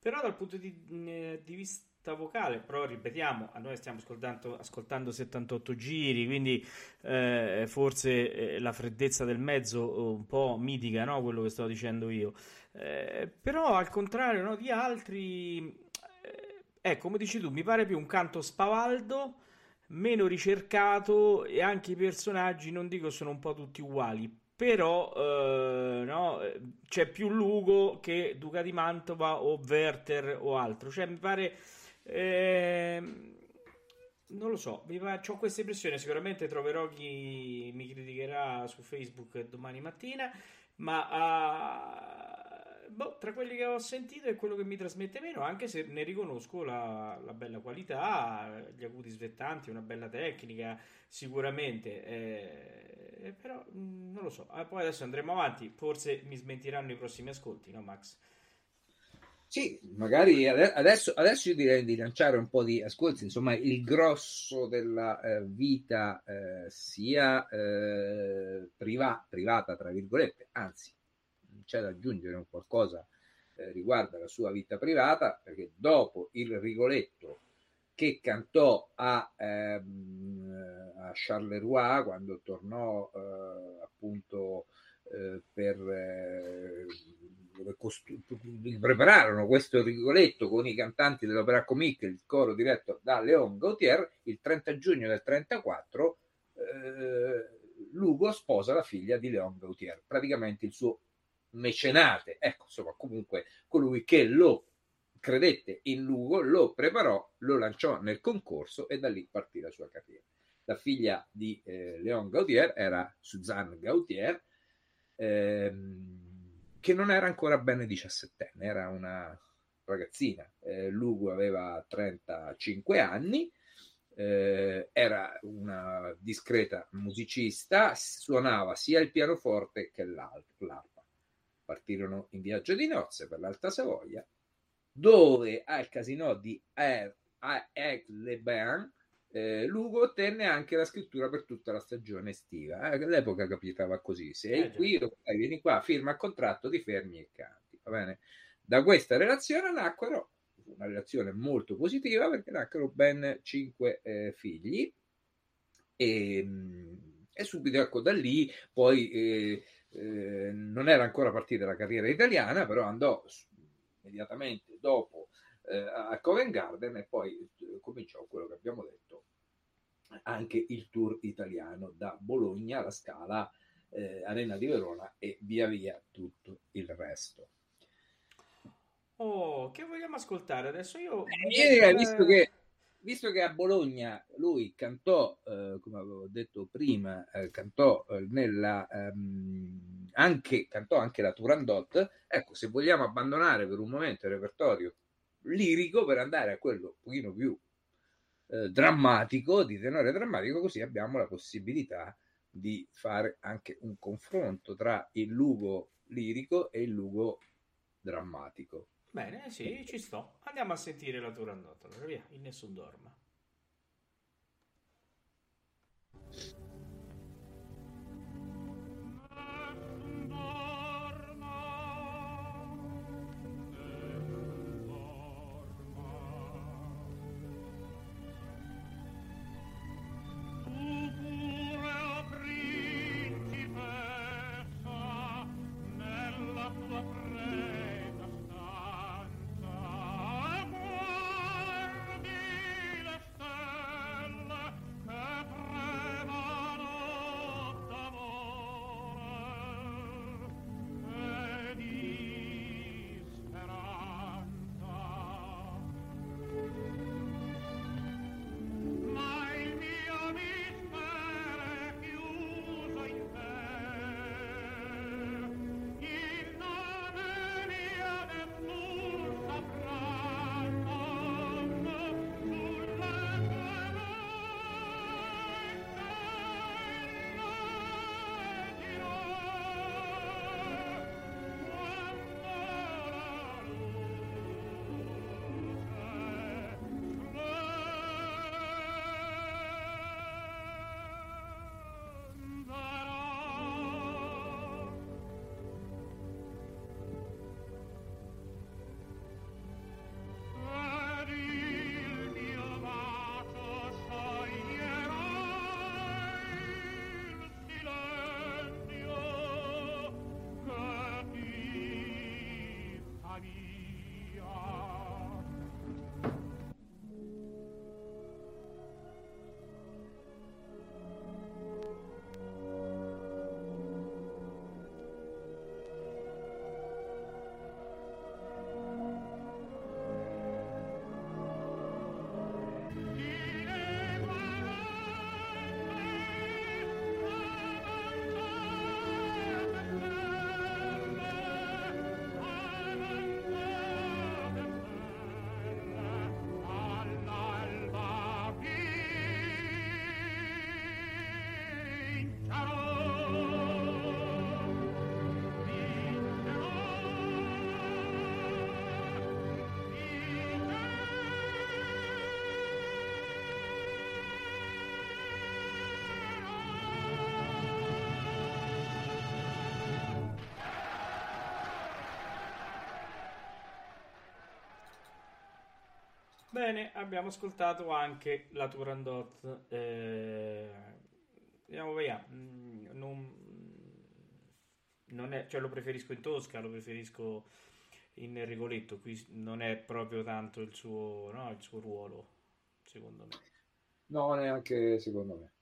Però dal punto di, eh, di vista vocale, però ripetiamo, a noi stiamo ascoltando, ascoltando 78 giri, quindi eh, forse eh, la freddezza del mezzo eh, un po' mitiga, no? Quello che sto dicendo io. Eh, però al contrario no, di altri, eh, eh, come dici tu, mi pare più un canto spavaldo, meno ricercato e anche i personaggi, non dico sono un po' tutti uguali, però eh, no, eh, c'è più Lugo che Duca di Mantova o Werther o altro. Cioè, mi pare. Ehm, non lo so, ho questa impressione. Sicuramente troverò chi mi criticherà su Facebook domani mattina, ma ah, boh, tra quelli che ho sentito è quello che mi trasmette meno, anche se ne riconosco la, la bella qualità, gli acuti svettanti, una bella tecnica, sicuramente. Eh, però mh, mm, non lo so. Ah, poi adesso andremo avanti, forse mi smentiranno i prossimi ascolti, no Max? Sì, magari adesso, adesso io direi di lanciare un po' di ascolti, insomma il grosso della eh, vita eh, sia eh, priva, privata, tra virgolette, anzi c'è da aggiungere un qualcosa eh, riguardo la sua vita privata, perché dopo il Rigoletto che cantò a, ehm, a Charleroi quando tornò eh, appunto per costru- prepararono questo rigoletto con i cantanti dell'Opera Comique, il coro diretto da Léon Gautier, il 30 giugno del 34 eh, Lugo sposa la figlia di Léon Gautier, praticamente il suo mecenate, ecco, insomma, comunque colui che lo credette in Lugo, lo preparò, lo lanciò nel concorso e da lì partì la sua carriera. La figlia di eh, Léon Gautier era Suzanne Gautier, ehm, che non era ancora bene 17enne, era una ragazzina. Eh, Lugo aveva 35 anni, eh, era una discreta musicista, suonava sia il pianoforte che l'arpa. Partirono in viaggio di nozze per l'Alta Savoia, dove al casino di Aix-les-Bains eh, Lugo ottenne anche la scrittura per tutta la stagione estiva. Eh, all'epoca capitava così: sei eh, qui, okay, vieni qua, firma il contratto, ti fermi e canti. Va bene? Da questa relazione nacquero una relazione molto positiva perché nacquero ben cinque eh, figli e, mm, e, subito ecco da lì poi eh, eh, non era ancora partita la carriera italiana però andò immediatamente dopo eh, a Covent Garden e poi eh, cominciò quello che abbiamo detto anche il tour italiano da Bologna alla Scala, eh, Arena di Verona e via via tutto il resto. Oh, che vogliamo ascoltare adesso? Io, eh, eh, visto, che, visto, che, a Bologna lui cantò, eh, come avevo detto prima, eh, cantò eh, nella ehm, anche, cantò anche la Turandot, ecco, se vogliamo abbandonare per un momento il repertorio lirico per andare a quello un pochino più eh, drammatico, di tenore drammatico, così abbiamo la possibilità di fare anche un confronto tra il lugo lirico e il lugo drammatico. Bene, sì, ci sto. Andiamo a sentire la Turandot. Allora, via, in nessun dorma. Bene, abbiamo ascoltato anche la Turandot. Eh, andiamo via. Mm, Non, non è, cioè lo preferisco in Tosca, lo preferisco in Rigoletto. Qui non è proprio tanto il suo, no, il suo ruolo, secondo me. No, neanche secondo me.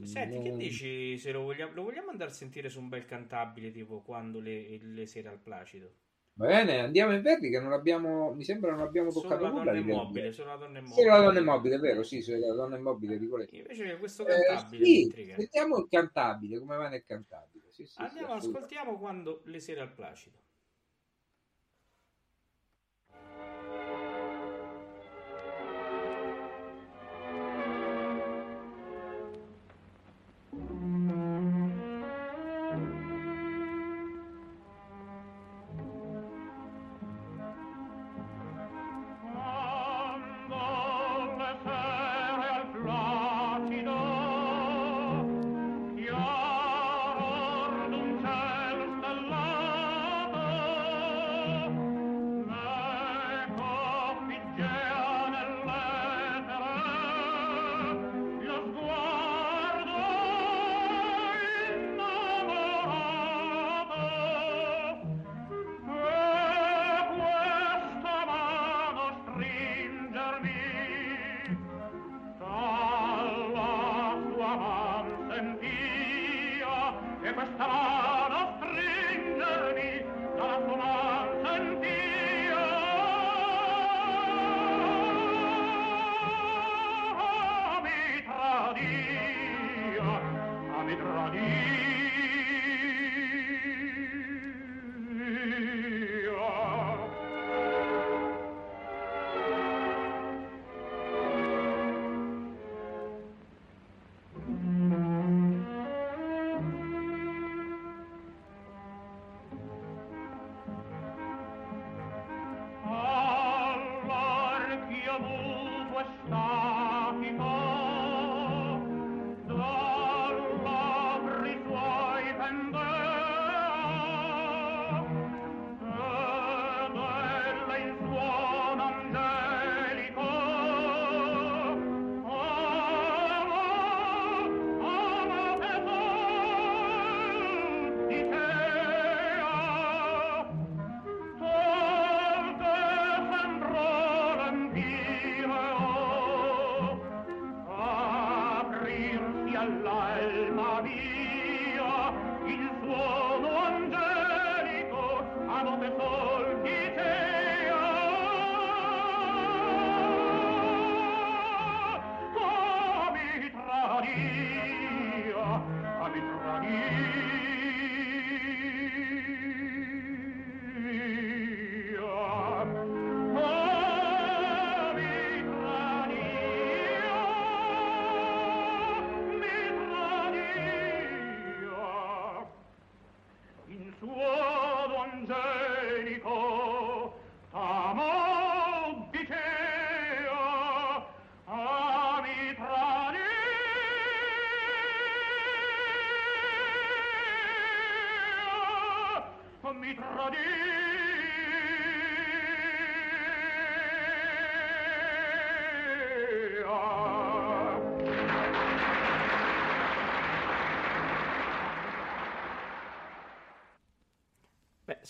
Senti, che Non- dici se lo vogliamo, lo vogliamo andare a sentire su un bel cantabile tipo quando le, le sere al Placido? Bene, andiamo in Verdi che non abbiamo, mi sembra non abbiamo Solo toccato la nulla immobile, solo la donna immobile. Solo la donna immobile, vero, sì, la donna immobile di Coletto. Invece questo Eh, cantabile mi sì, sentiamo il cantabile, come va nel cantabile. Sì, sì, Andiamo, ascoltiamo quando le sere al Placido.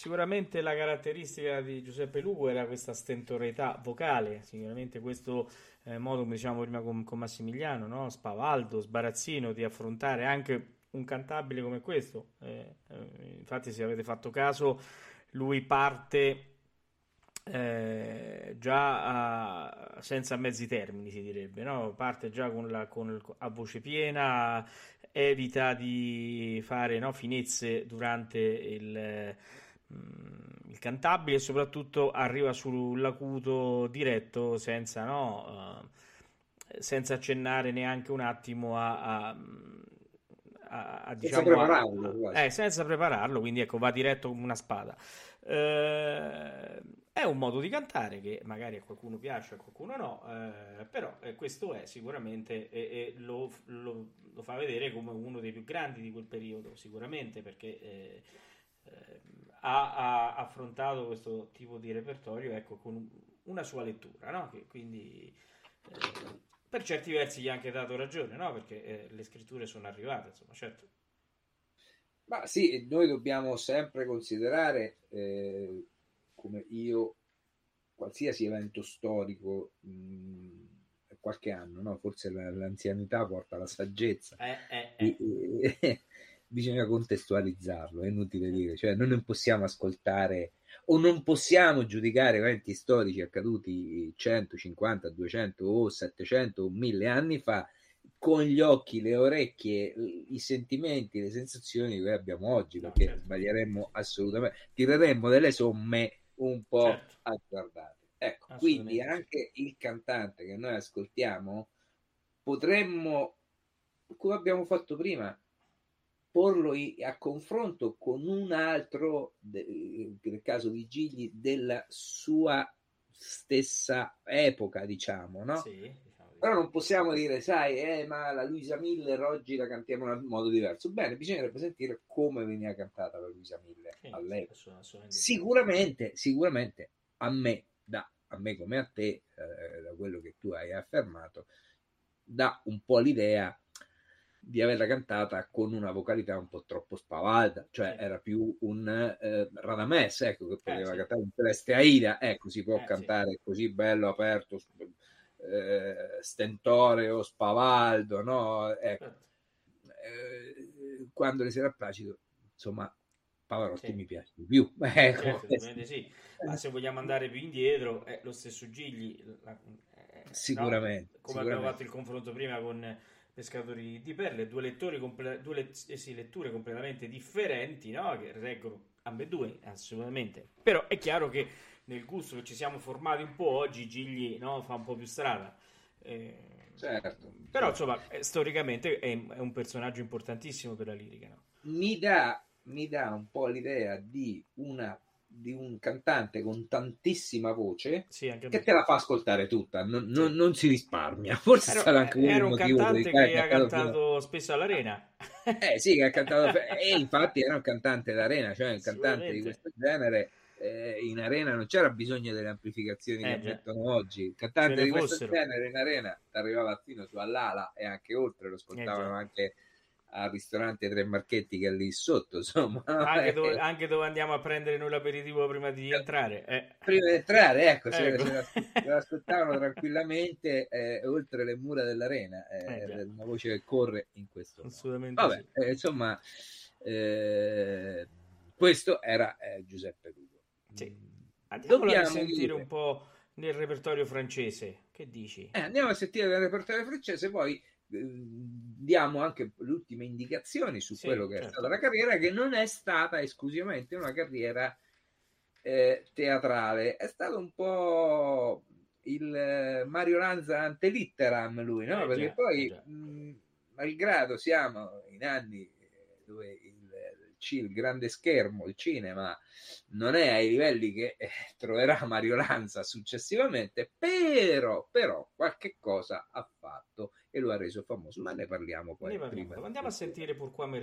Sicuramente la caratteristica di Giuseppe Lugo era questa stentorietà vocale, sicuramente questo eh, modo, come diciamo prima con, con Massimiliano, no? spavaldo, sbarazzino di affrontare anche un cantabile come questo. Eh, eh, infatti, se avete fatto caso, lui parte eh, già a- senza mezzi termini, si direbbe, no? Parte già con la, con a voce piena, evita di fare no, finezze durante il, mm, il cantabile e soprattutto arriva sull'acuto diretto senza, no, eh, senza accennare neanche un attimo a, a- a- a, diciamo, a- prepararlo, quasi. eh, senza prepararlo, quindi ecco, va diretto come una spada. Eh, è un modo di cantare che magari a qualcuno piace, a qualcuno no, eh, però eh, questo è sicuramente e, e lo, lo- lo fa vedere come uno dei più grandi di quel periodo, sicuramente perché eh, eh, ha, ha affrontato questo tipo di repertorio ecco, con un- una sua lettura, no? Che quindi per certi versi gli ha anche dato ragione, no? Perché eh, le scritture sono arrivate, insomma, certo. Ma sì, noi dobbiamo sempre considerare eh, come io qualsiasi evento storico mh, qualche anno, no? forse l'anzianità porta alla saggezza. Eh, eh, eh. bisogna contestualizzarlo, è inutile dire, cioè noi non possiamo ascoltare o non possiamo giudicare eventi storici accaduti 100, 50, 200 o 700 o 1000 anni fa con gli occhi, le orecchie, i sentimenti, le sensazioni che abbiamo oggi, perché no, certo. sbaglieremmo assolutamente, tireremmo delle somme un po' certo. azzardate. Ecco, quindi anche il cantante che noi ascoltiamo potremmo, come abbiamo fatto prima, porlo a confronto con un altro, nel caso di Gigli, della sua stessa epoca, diciamo, no? Sì però non possiamo dire, sai, eh, ma la Luisa Miller oggi la cantiamo in modo diverso. Bene, bisognerebbe sentire come veniva cantata la Luisa Miller sì, all'epoca. Sicuramente, sicuramente a me, da, a me come a te, eh, da quello che tu hai affermato, dà un po' l'idea di averla cantata con una vocalità un po' troppo spavalda, cioè sì. era più un eh, Radames, ecco, che poteva eh, sì. cantare un Celeste Aida, ecco, si può eh, cantare sì. così bello, aperto, eh, stentoreo, spavaldo, no? Ecco. Certo. Eh, quando le sera placido, insomma, Pavarotti sì. mi piace di più. Ecco. Certo, sì. Ma se vogliamo andare più indietro, è lo stesso Gigli. La, eh, sicuramente. No? Come sicuramente. abbiamo fatto il confronto prima con Pescatori di Perle, due, lettori comple- due le- eh sì, letture completamente differenti, no? che reggono ambedue, assolutamente. Però è chiaro che nel gusto che ci siamo formati un po' oggi, Gigli no, fa un po' più strada. Eh, certo. Però insomma, eh, storicamente è, è, un personaggio importantissimo per la lirica. No? Mi, dà, mi dà un po' l'idea di una di un cantante con tantissima voce sì, che te la fa ascoltare tutta, non, non, non si risparmia. Forse era, sarà anche era un cantante che ha cantato fino... spesso all'arena. Eh sì, che ha cantato e infatti era un cantante d'arena, cioè un cantante di questo genere eh, in arena non c'era bisogno delle amplificazioni eh, che mettono oggi. Il cantante di questo fossero. genere in arena arrivava fino su all'ala e anche oltre, lo ascoltavano eh, anche al ristorante Tre Marchetti che è lì sotto, insomma. Anche dove, eh. anche dove andiamo a prendere noi l'aperitivo prima di entrare. Eh. Prima di entrare, ecco, ecco. Lo aspettavano tranquillamente eh, oltre le mura dell'arena. Eh, una voce che corre in questo Assolutamente Vabbè, sì. Eh, insomma, questo era Giuseppe Lugo. Sì. Andiamo a sentire dire... un po' nel repertorio francese. Che dici? Eh, andiamo a sentire nel repertorio francese, poi eh, diamo anche le ultime indicazioni su sì, quello che certo. è stata la carriera, che non è stata esclusivamente una carriera eh, teatrale, è stato un po' il eh, Mario Lanza ante litteram lui, no? Eh, Perché già, poi, mh, malgrado siamo in anni dove il grande schermo, il cinema, non è ai livelli che eh, troverà Mario Lanza successivamente, però, però qualche cosa ha fatto e lo ha reso famoso, ma ne parliamo poi. Ne parliamo. Andiamo a sentire Pourquoi me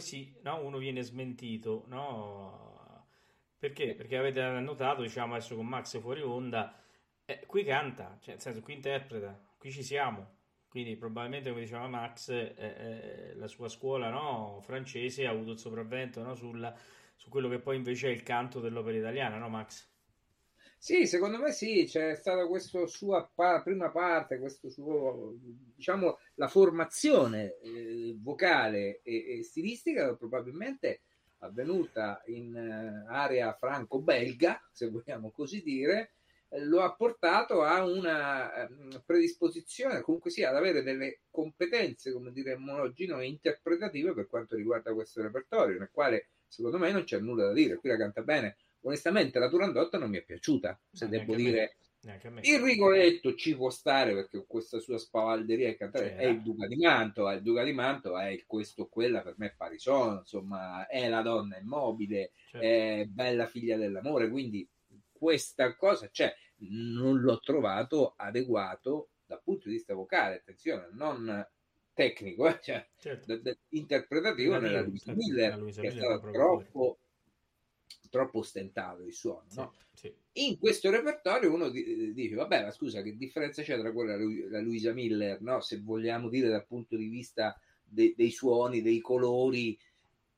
réveiller. questi, no, uno viene smentito, no? Perché? Perché avete notato, diciamo adesso con Max fuori onda, eh, qui canta, cioè nel senso qui interpreta, qui ci siamo. Quindi probabilmente, come diceva Max, eh, eh, la sua scuola no, francese ha avuto il sopravvento sulla, su quello che poi invece è il canto dell'opera italiana, no Max? Sì, secondo me sì, c'è stata questa sua pa- prima parte, questo suo, diciamo, la formazione eh, vocale e, e, stilistica probabilmente avvenuta in uh, area franco-belga, se vogliamo così dire, eh, lo ha portato a una uh, predisposizione, comunque sia, ad avere delle competenze, come dire, monogino interpretative per quanto riguarda questo repertorio, nel quale secondo me non c'è nulla da dire, qui la canta bene onestamente la Turandot non mi è piaciuta, se no, devo dire. Il Rigoletto ci può stare perché questa sua spavalderia e cantare è il Duca di Mantova, il Duca di Mantova è il questo quella per me è pari sono, insomma è la donna immobile, certo. è bella figlia dell'amore, quindi questa cosa c'è, non l'ho trovato adeguato dal punto di vista vocale, attenzione, non tecnico, eh? cioè, certo. d- d- interpretativo nella Luisa Miller, che è stato troppo troppo ostentato il suono. No? Sì, In questo repertorio uno dice, vabbè, ma scusa, che differenza c'è tra quella e la Luisa Miller, no? se vogliamo dire dal punto di vista de- dei suoni, dei colori,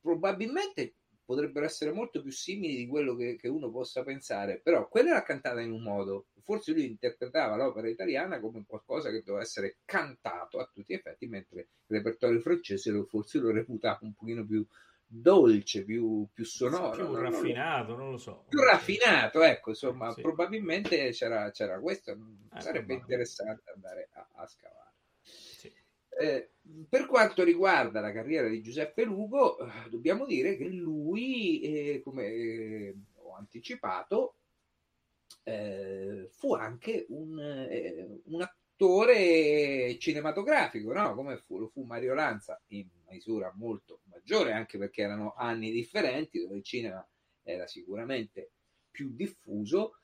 probabilmente potrebbero essere molto più simili di quello che, che, uno possa pensare, però quella era cantata in un modo, forse lui interpretava l'opera italiana come qualcosa che doveva essere cantato a tutti gli effetti, mentre il repertorio francese lo, forse lo reputava un pochino più dolce, più, più sonoro. Più raffinato, non lo so. Più raffinato, ecco, insomma, sì. probabilmente c'era, c'era questo, eh, sarebbe interessante andare a, a scavare. Sì. Eh, per quanto riguarda la carriera di Giuseppe Lugo, eh, dobbiamo dire che lui, eh, come eh, ho anticipato, fu anche un, un attore cinematografico, no? come fu, lo fu Mario Lanza in misura molto maggiore, anche perché erano anni differenti, dove il cinema era sicuramente più diffuso.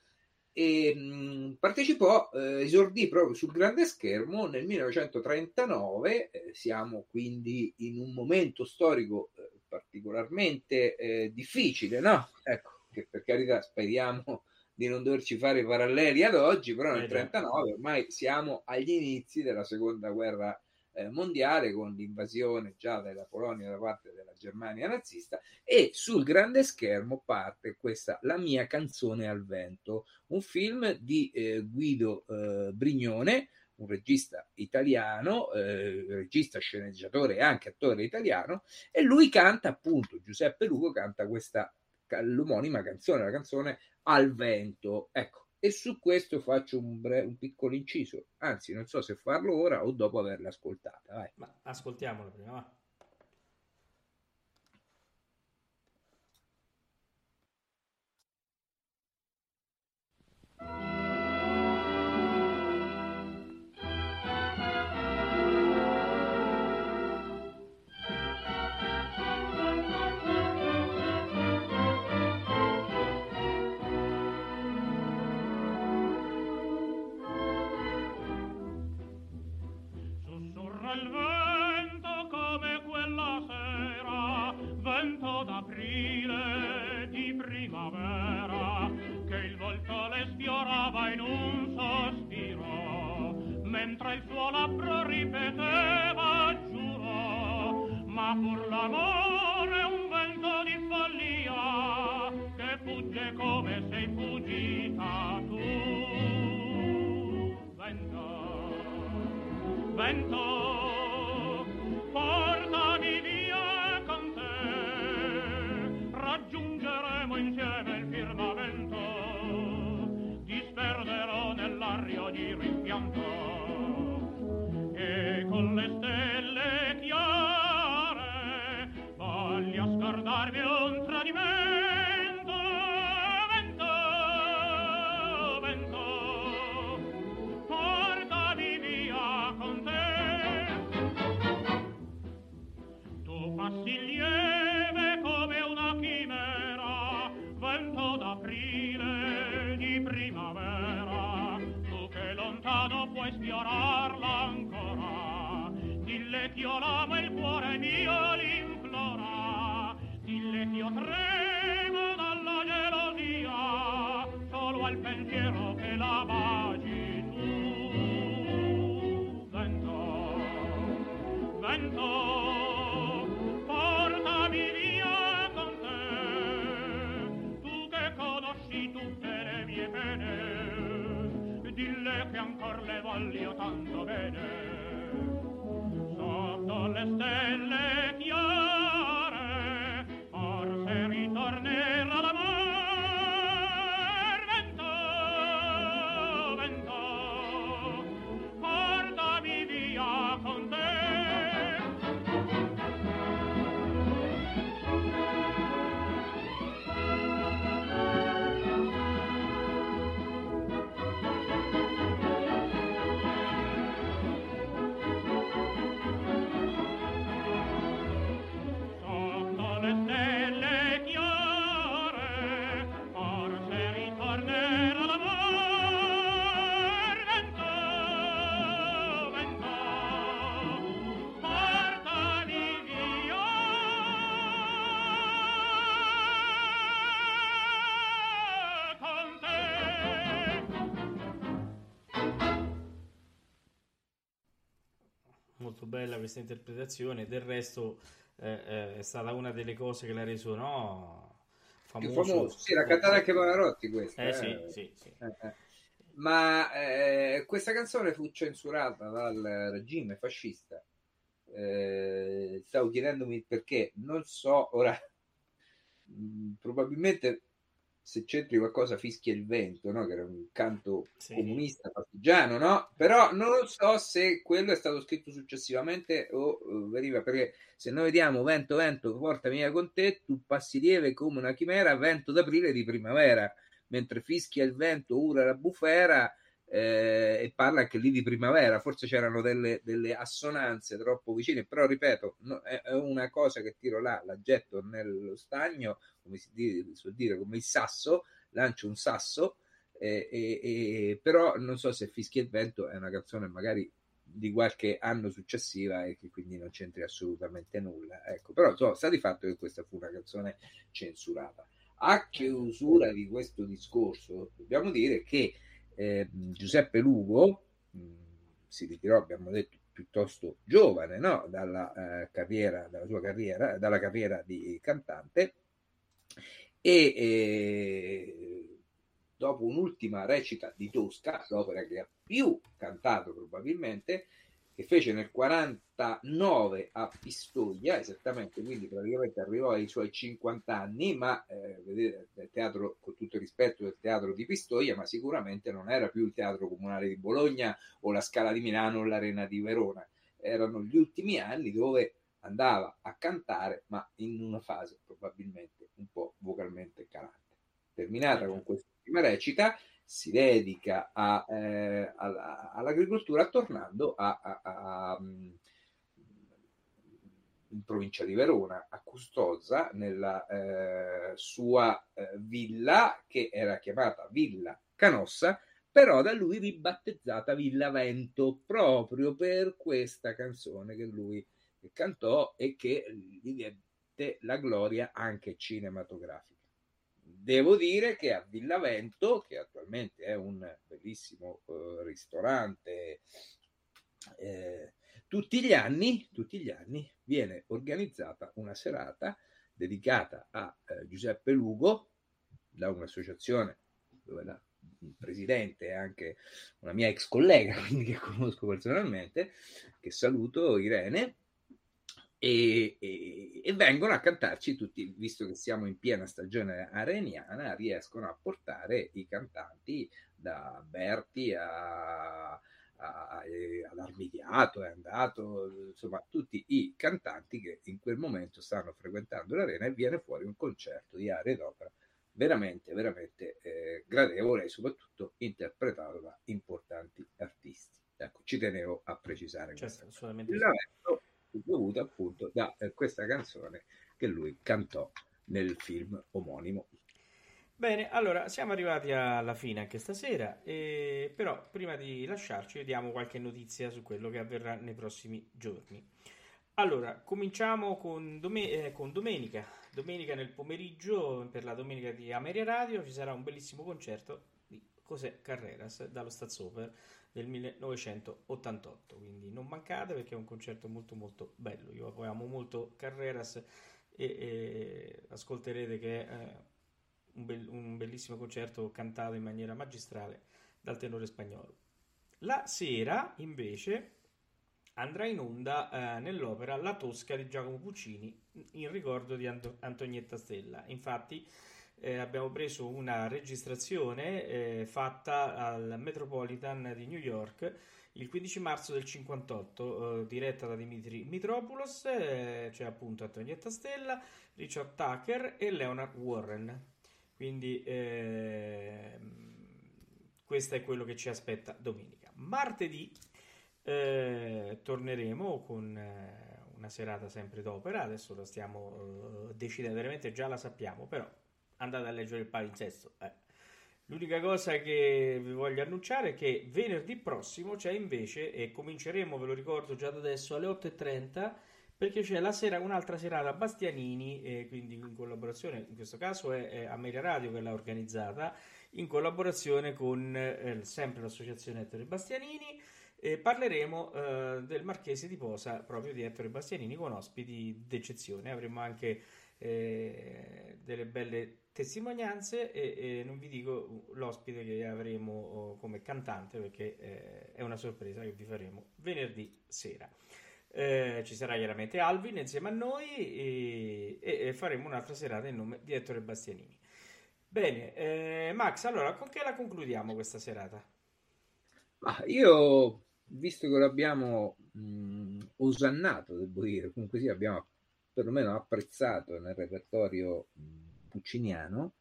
E mh, partecipò, eh, esordì proprio sul grande schermo nel 1939. Eh, siamo quindi in un momento storico eh, particolarmente eh, difficile, no? Ecco, che per carità speriamo di non doverci fare paralleli ad oggi, però nel 1939 ormai siamo agli inizi della seconda guerra eh, mondiale con l'invasione già della Polonia da parte della Germania nazista e sul grande schermo parte questa La mia canzone al vento, un film di eh, Guido eh, Brignone, un regista italiano, eh, regista, sceneggiatore e anche attore italiano, e lui canta appunto, Giuseppe Lugo canta questa l'omonima canzone, la canzone Al vento. Ecco, e su questo faccio un, bre- un piccolo inciso, anzi non so se farlo ora o dopo averla ascoltata. Vai. Ma ascoltiamola prima, va. Mentre il suo labbro ripeteva giuro ma pur l'amore un vento di follia che fugge come sei fuggita tu. Vento vento io tremo dalla gelosia solo al pensiero che la baci tu. Vento vento portami via con te. Tu che conosci tutte le mie pene dille che ancor le voglio tanto bene. Sotto le stelle bella questa interpretazione. Del resto, eh, eh, è stata una delle cose che l'ha reso no, famoso. famoso. Sì, la cantata anche Pavarotti questa. Eh eh. sì, sì, sì. Eh. Ma questa canzone fu censurata dal regime fascista. Stavo chiedendomi perché, non so, ora probabilmente se c'entri qualcosa fischia il vento, no? che era un canto Sì. comunista partigiano, no? Però non so se quello è stato scritto successivamente o eh, veniva perché se noi vediamo vento, vento, portami via con te, tu passi lieve come una chimera, vento d'aprile di primavera, mentre fischia il vento, ura la bufera eh, e parla anche lì di primavera, forse c'erano delle, delle assonanze troppo vicine, però ripeto, no, è, è una cosa che tiro là, la getto nello stagno, come si di- suol dire, come il sasso, lancio un sasso, eh, e- e- però non so se Fischia il vento è una canzone magari di qualche anno successiva e che quindi non c'entri assolutamente nulla. Ecco, però insomma, sta di fatto che questa fu una canzone censurata. A chiusura di questo discorso, dobbiamo dire che eh, Giuseppe Lugo mh, si ritirò, abbiamo detto, piuttosto giovane no? dalla, eh, carriera, dalla sua carriera, dalla carriera di cantante e eh, dopo un'ultima recita di Tosca, l'opera che ha più cantato probabilmente, che fece nel 49 a Pistoia, esattamente, quindi praticamente arrivò ai suoi 50 anni, ma eh, vedete, del teatro, con tutto il rispetto del teatro di Pistoia, ma sicuramente non era più il teatro comunale di Bologna o la Scala di Milano o l'Arena di Verona, erano gli ultimi anni dove andava a cantare, ma in una fase probabilmente un po' vocalmente calante. Terminata con questa prima recita, si dedica a, eh, alla- all'agricoltura tornando a, a- a- mm, in provincia di Verona, a Custoza, nella eh, sua eh, villa che era chiamata Villa Canossa, però da lui ribattezzata Villa Vento, proprio per questa canzone che lui cantò e che gli diede la gloria anche cinematografica. Devo dire che a Villavento, che attualmente è un bellissimo eh, ristorante, eh, tutti gli anni, tutti gli anni viene organizzata una serata dedicata a eh, Giuseppe Lugo da un'associazione dove la presidente è anche una mia ex collega, quindi che conosco personalmente, che saluto, Irene, e, e- e vengono a cantarci tutti, visto che siamo in piena stagione areniana, riescono a portare i cantanti da Berti a, a- eh, ad Armidiato, è andato, insomma, tutti i cantanti che in quel momento stanno frequentando l'arena e viene fuori un concerto di aria ed opera veramente, veramente eh, gradevole e soprattutto interpretato da importanti artisti. Ecco, ci tenevo a precisare Certo, assolutamente dovuto appunto da eh, questa canzone che lui cantò nel film omonimo. Bene, allora siamo arrivati alla fine anche stasera, e- però prima di lasciarci diamo qualche notizia su quello che avverrà nei prossimi giorni. Allora, cominciamo con, dome- eh, con domenica. domenica nel pomeriggio, per la domenica di Ameria Radio, ci sarà un bellissimo concerto di José Carreras dallo Staatsoper del 1988. Quindi non mancate perché è un concerto molto molto bello. Io amo molto Carreras e, e ascolterete che è eh, un, be- un bellissimo concerto cantato in maniera magistrale dal tenore spagnolo. La sera, invece, andrà in onda eh, nell'opera La Tosca di Giacomo Puccini in ricordo di Ant- Antonietta Stella. Infatti, eh, abbiamo preso una registrazione eh, fatta al Metropolitan di New York il 15 marzo del 58, eh, diretta da Dimitri Mitropoulos, eh, c'è appunto Antonietta Stella, Richard Tucker e Leonard Warren. Quindi ehm, questo è quello che ci aspetta domenica. Martedì eh, torneremo con eh, una serata sempre d'opera, adesso la stiamo decidendo, veramente già la sappiamo, però andate a leggere il palinsesto. Eh. L'unica cosa che vi voglio annunciare è che venerdì prossimo c'è invece, e cominceremo, ve lo ricordo già da adesso, alle 8.30, perché c'è la sera, un'altra serata Bastianini, eh, quindi in collaborazione, in questo caso è, è Ameria Radio che l'ha organizzata, in collaborazione con eh, sempre l'associazione Ettore Bastianini. E parleremo eh, del Marchese di Posa, proprio di Ettore Bastianini, con ospiti d'eccezione. Avremo anche eh, delle belle testimonianze e, e, non vi dico l'ospite che avremo oh, come cantante perché eh, è una sorpresa che vi faremo venerdì sera. Eh, ci sarà chiaramente Alvin insieme a noi e, e, faremo un'altra serata in nome di Ettore Bastianini. Bene, eh, Max, allora con che la concludiamo questa serata? Ma io, visto che l'abbiamo mh, osannato, devo dire, comunque sì, abbiamo perlomeno apprezzato nel repertorio pucciniano,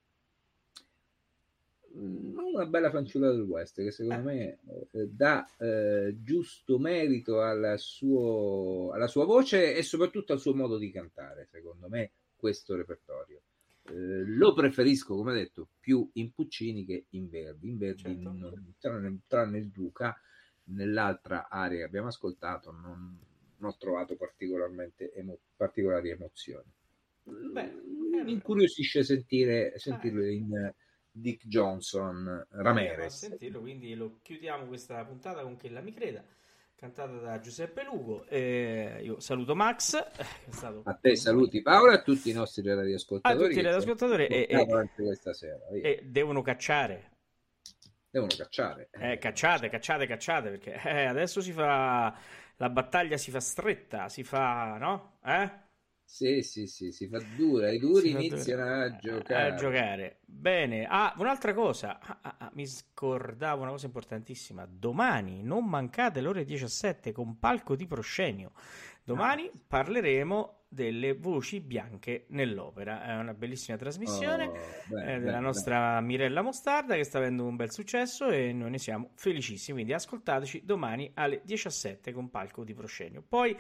una bella fanciulla del West che secondo me eh, dà eh, giusto merito alla, suo, alla sua voce e soprattutto al suo modo di cantare, secondo me, questo repertorio. Eh, lo preferisco, come detto, più in Puccini che in Verdi. In Verdi, certo. non, tranne, tranne, il Duca, nell'altra area che abbiamo ascoltato, non, non ho trovato particolarmente emo- particolari emozioni. Beh, mi incuriosisce sentire, sentirlo eh. in Dick Johnson Ramirez. sentirlo, quindi lo chiudiamo questa puntata con Che la mi creda cantata da Giuseppe Lugo. Eh, io saluto Max. a te saluti Paolo e a tutti i nostri radioascoltatori. A tutti i radioascoltatori e, e, sera, e devono cacciare. Devono cacciare. Eh, cacciate, cacciate, cacciate perché eh, adesso si fa la battaglia si fa stretta, si fa, no? Eh? Sì, sì, sì, si fa dura, i duri iniziano dura. a giocare. A giocare. Bene, ah, un'altra cosa, ah, ah, ah, mi scordavo una cosa importantissima, domani non mancate le ore 17 con Palco di Proscenio, domani ah. parleremo delle voci bianche nell'opera, è una bellissima trasmissione oh, beh, eh, della beh, nostra beh. Mirella Mostarda che sta avendo un bel successo e noi ne siamo felicissimi, quindi ascoltateci domani alle 17 con Palco di Proscenio. Poi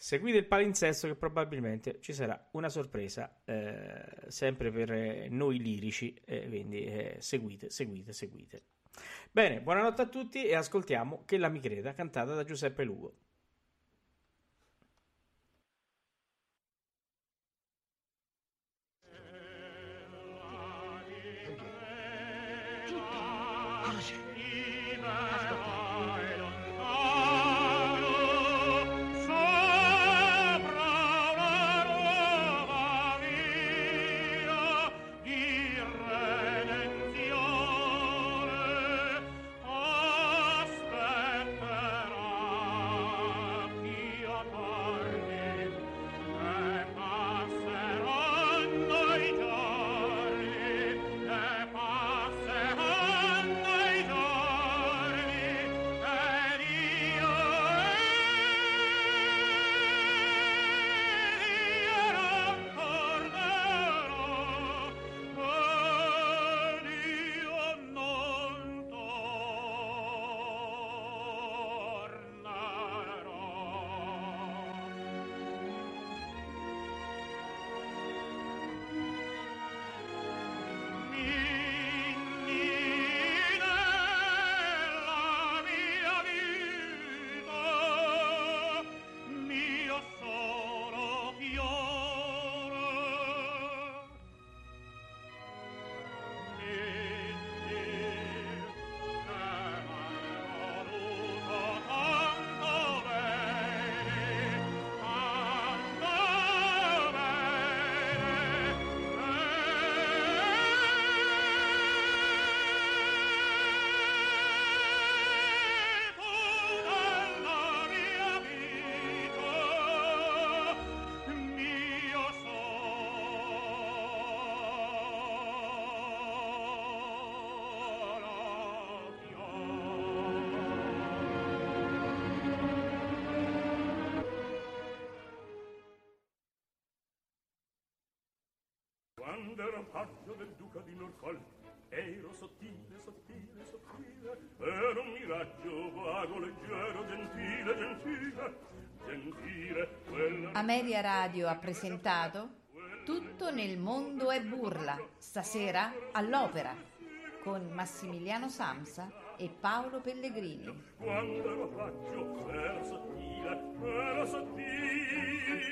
Seguite il palinsesto che probabilmente ci sarà una sorpresa eh, sempre per noi lirici, eh, quindi eh, seguite, seguite, seguite. Bene, buonanotte a tutti e ascoltiamo Che la mi creda cantata da Giuseppe Lugo. Raggio del duca di Norfolk ero sottile, sottile, sottile ero un miraggio vago, leggero, gentile, gentile gentile quella Ameria Radio ha presentato Tutto nel mondo è burla, stasera all'opera, con Massimiliano Samsa e Paolo Pellegrini. quando ero raggio era sottile era sottile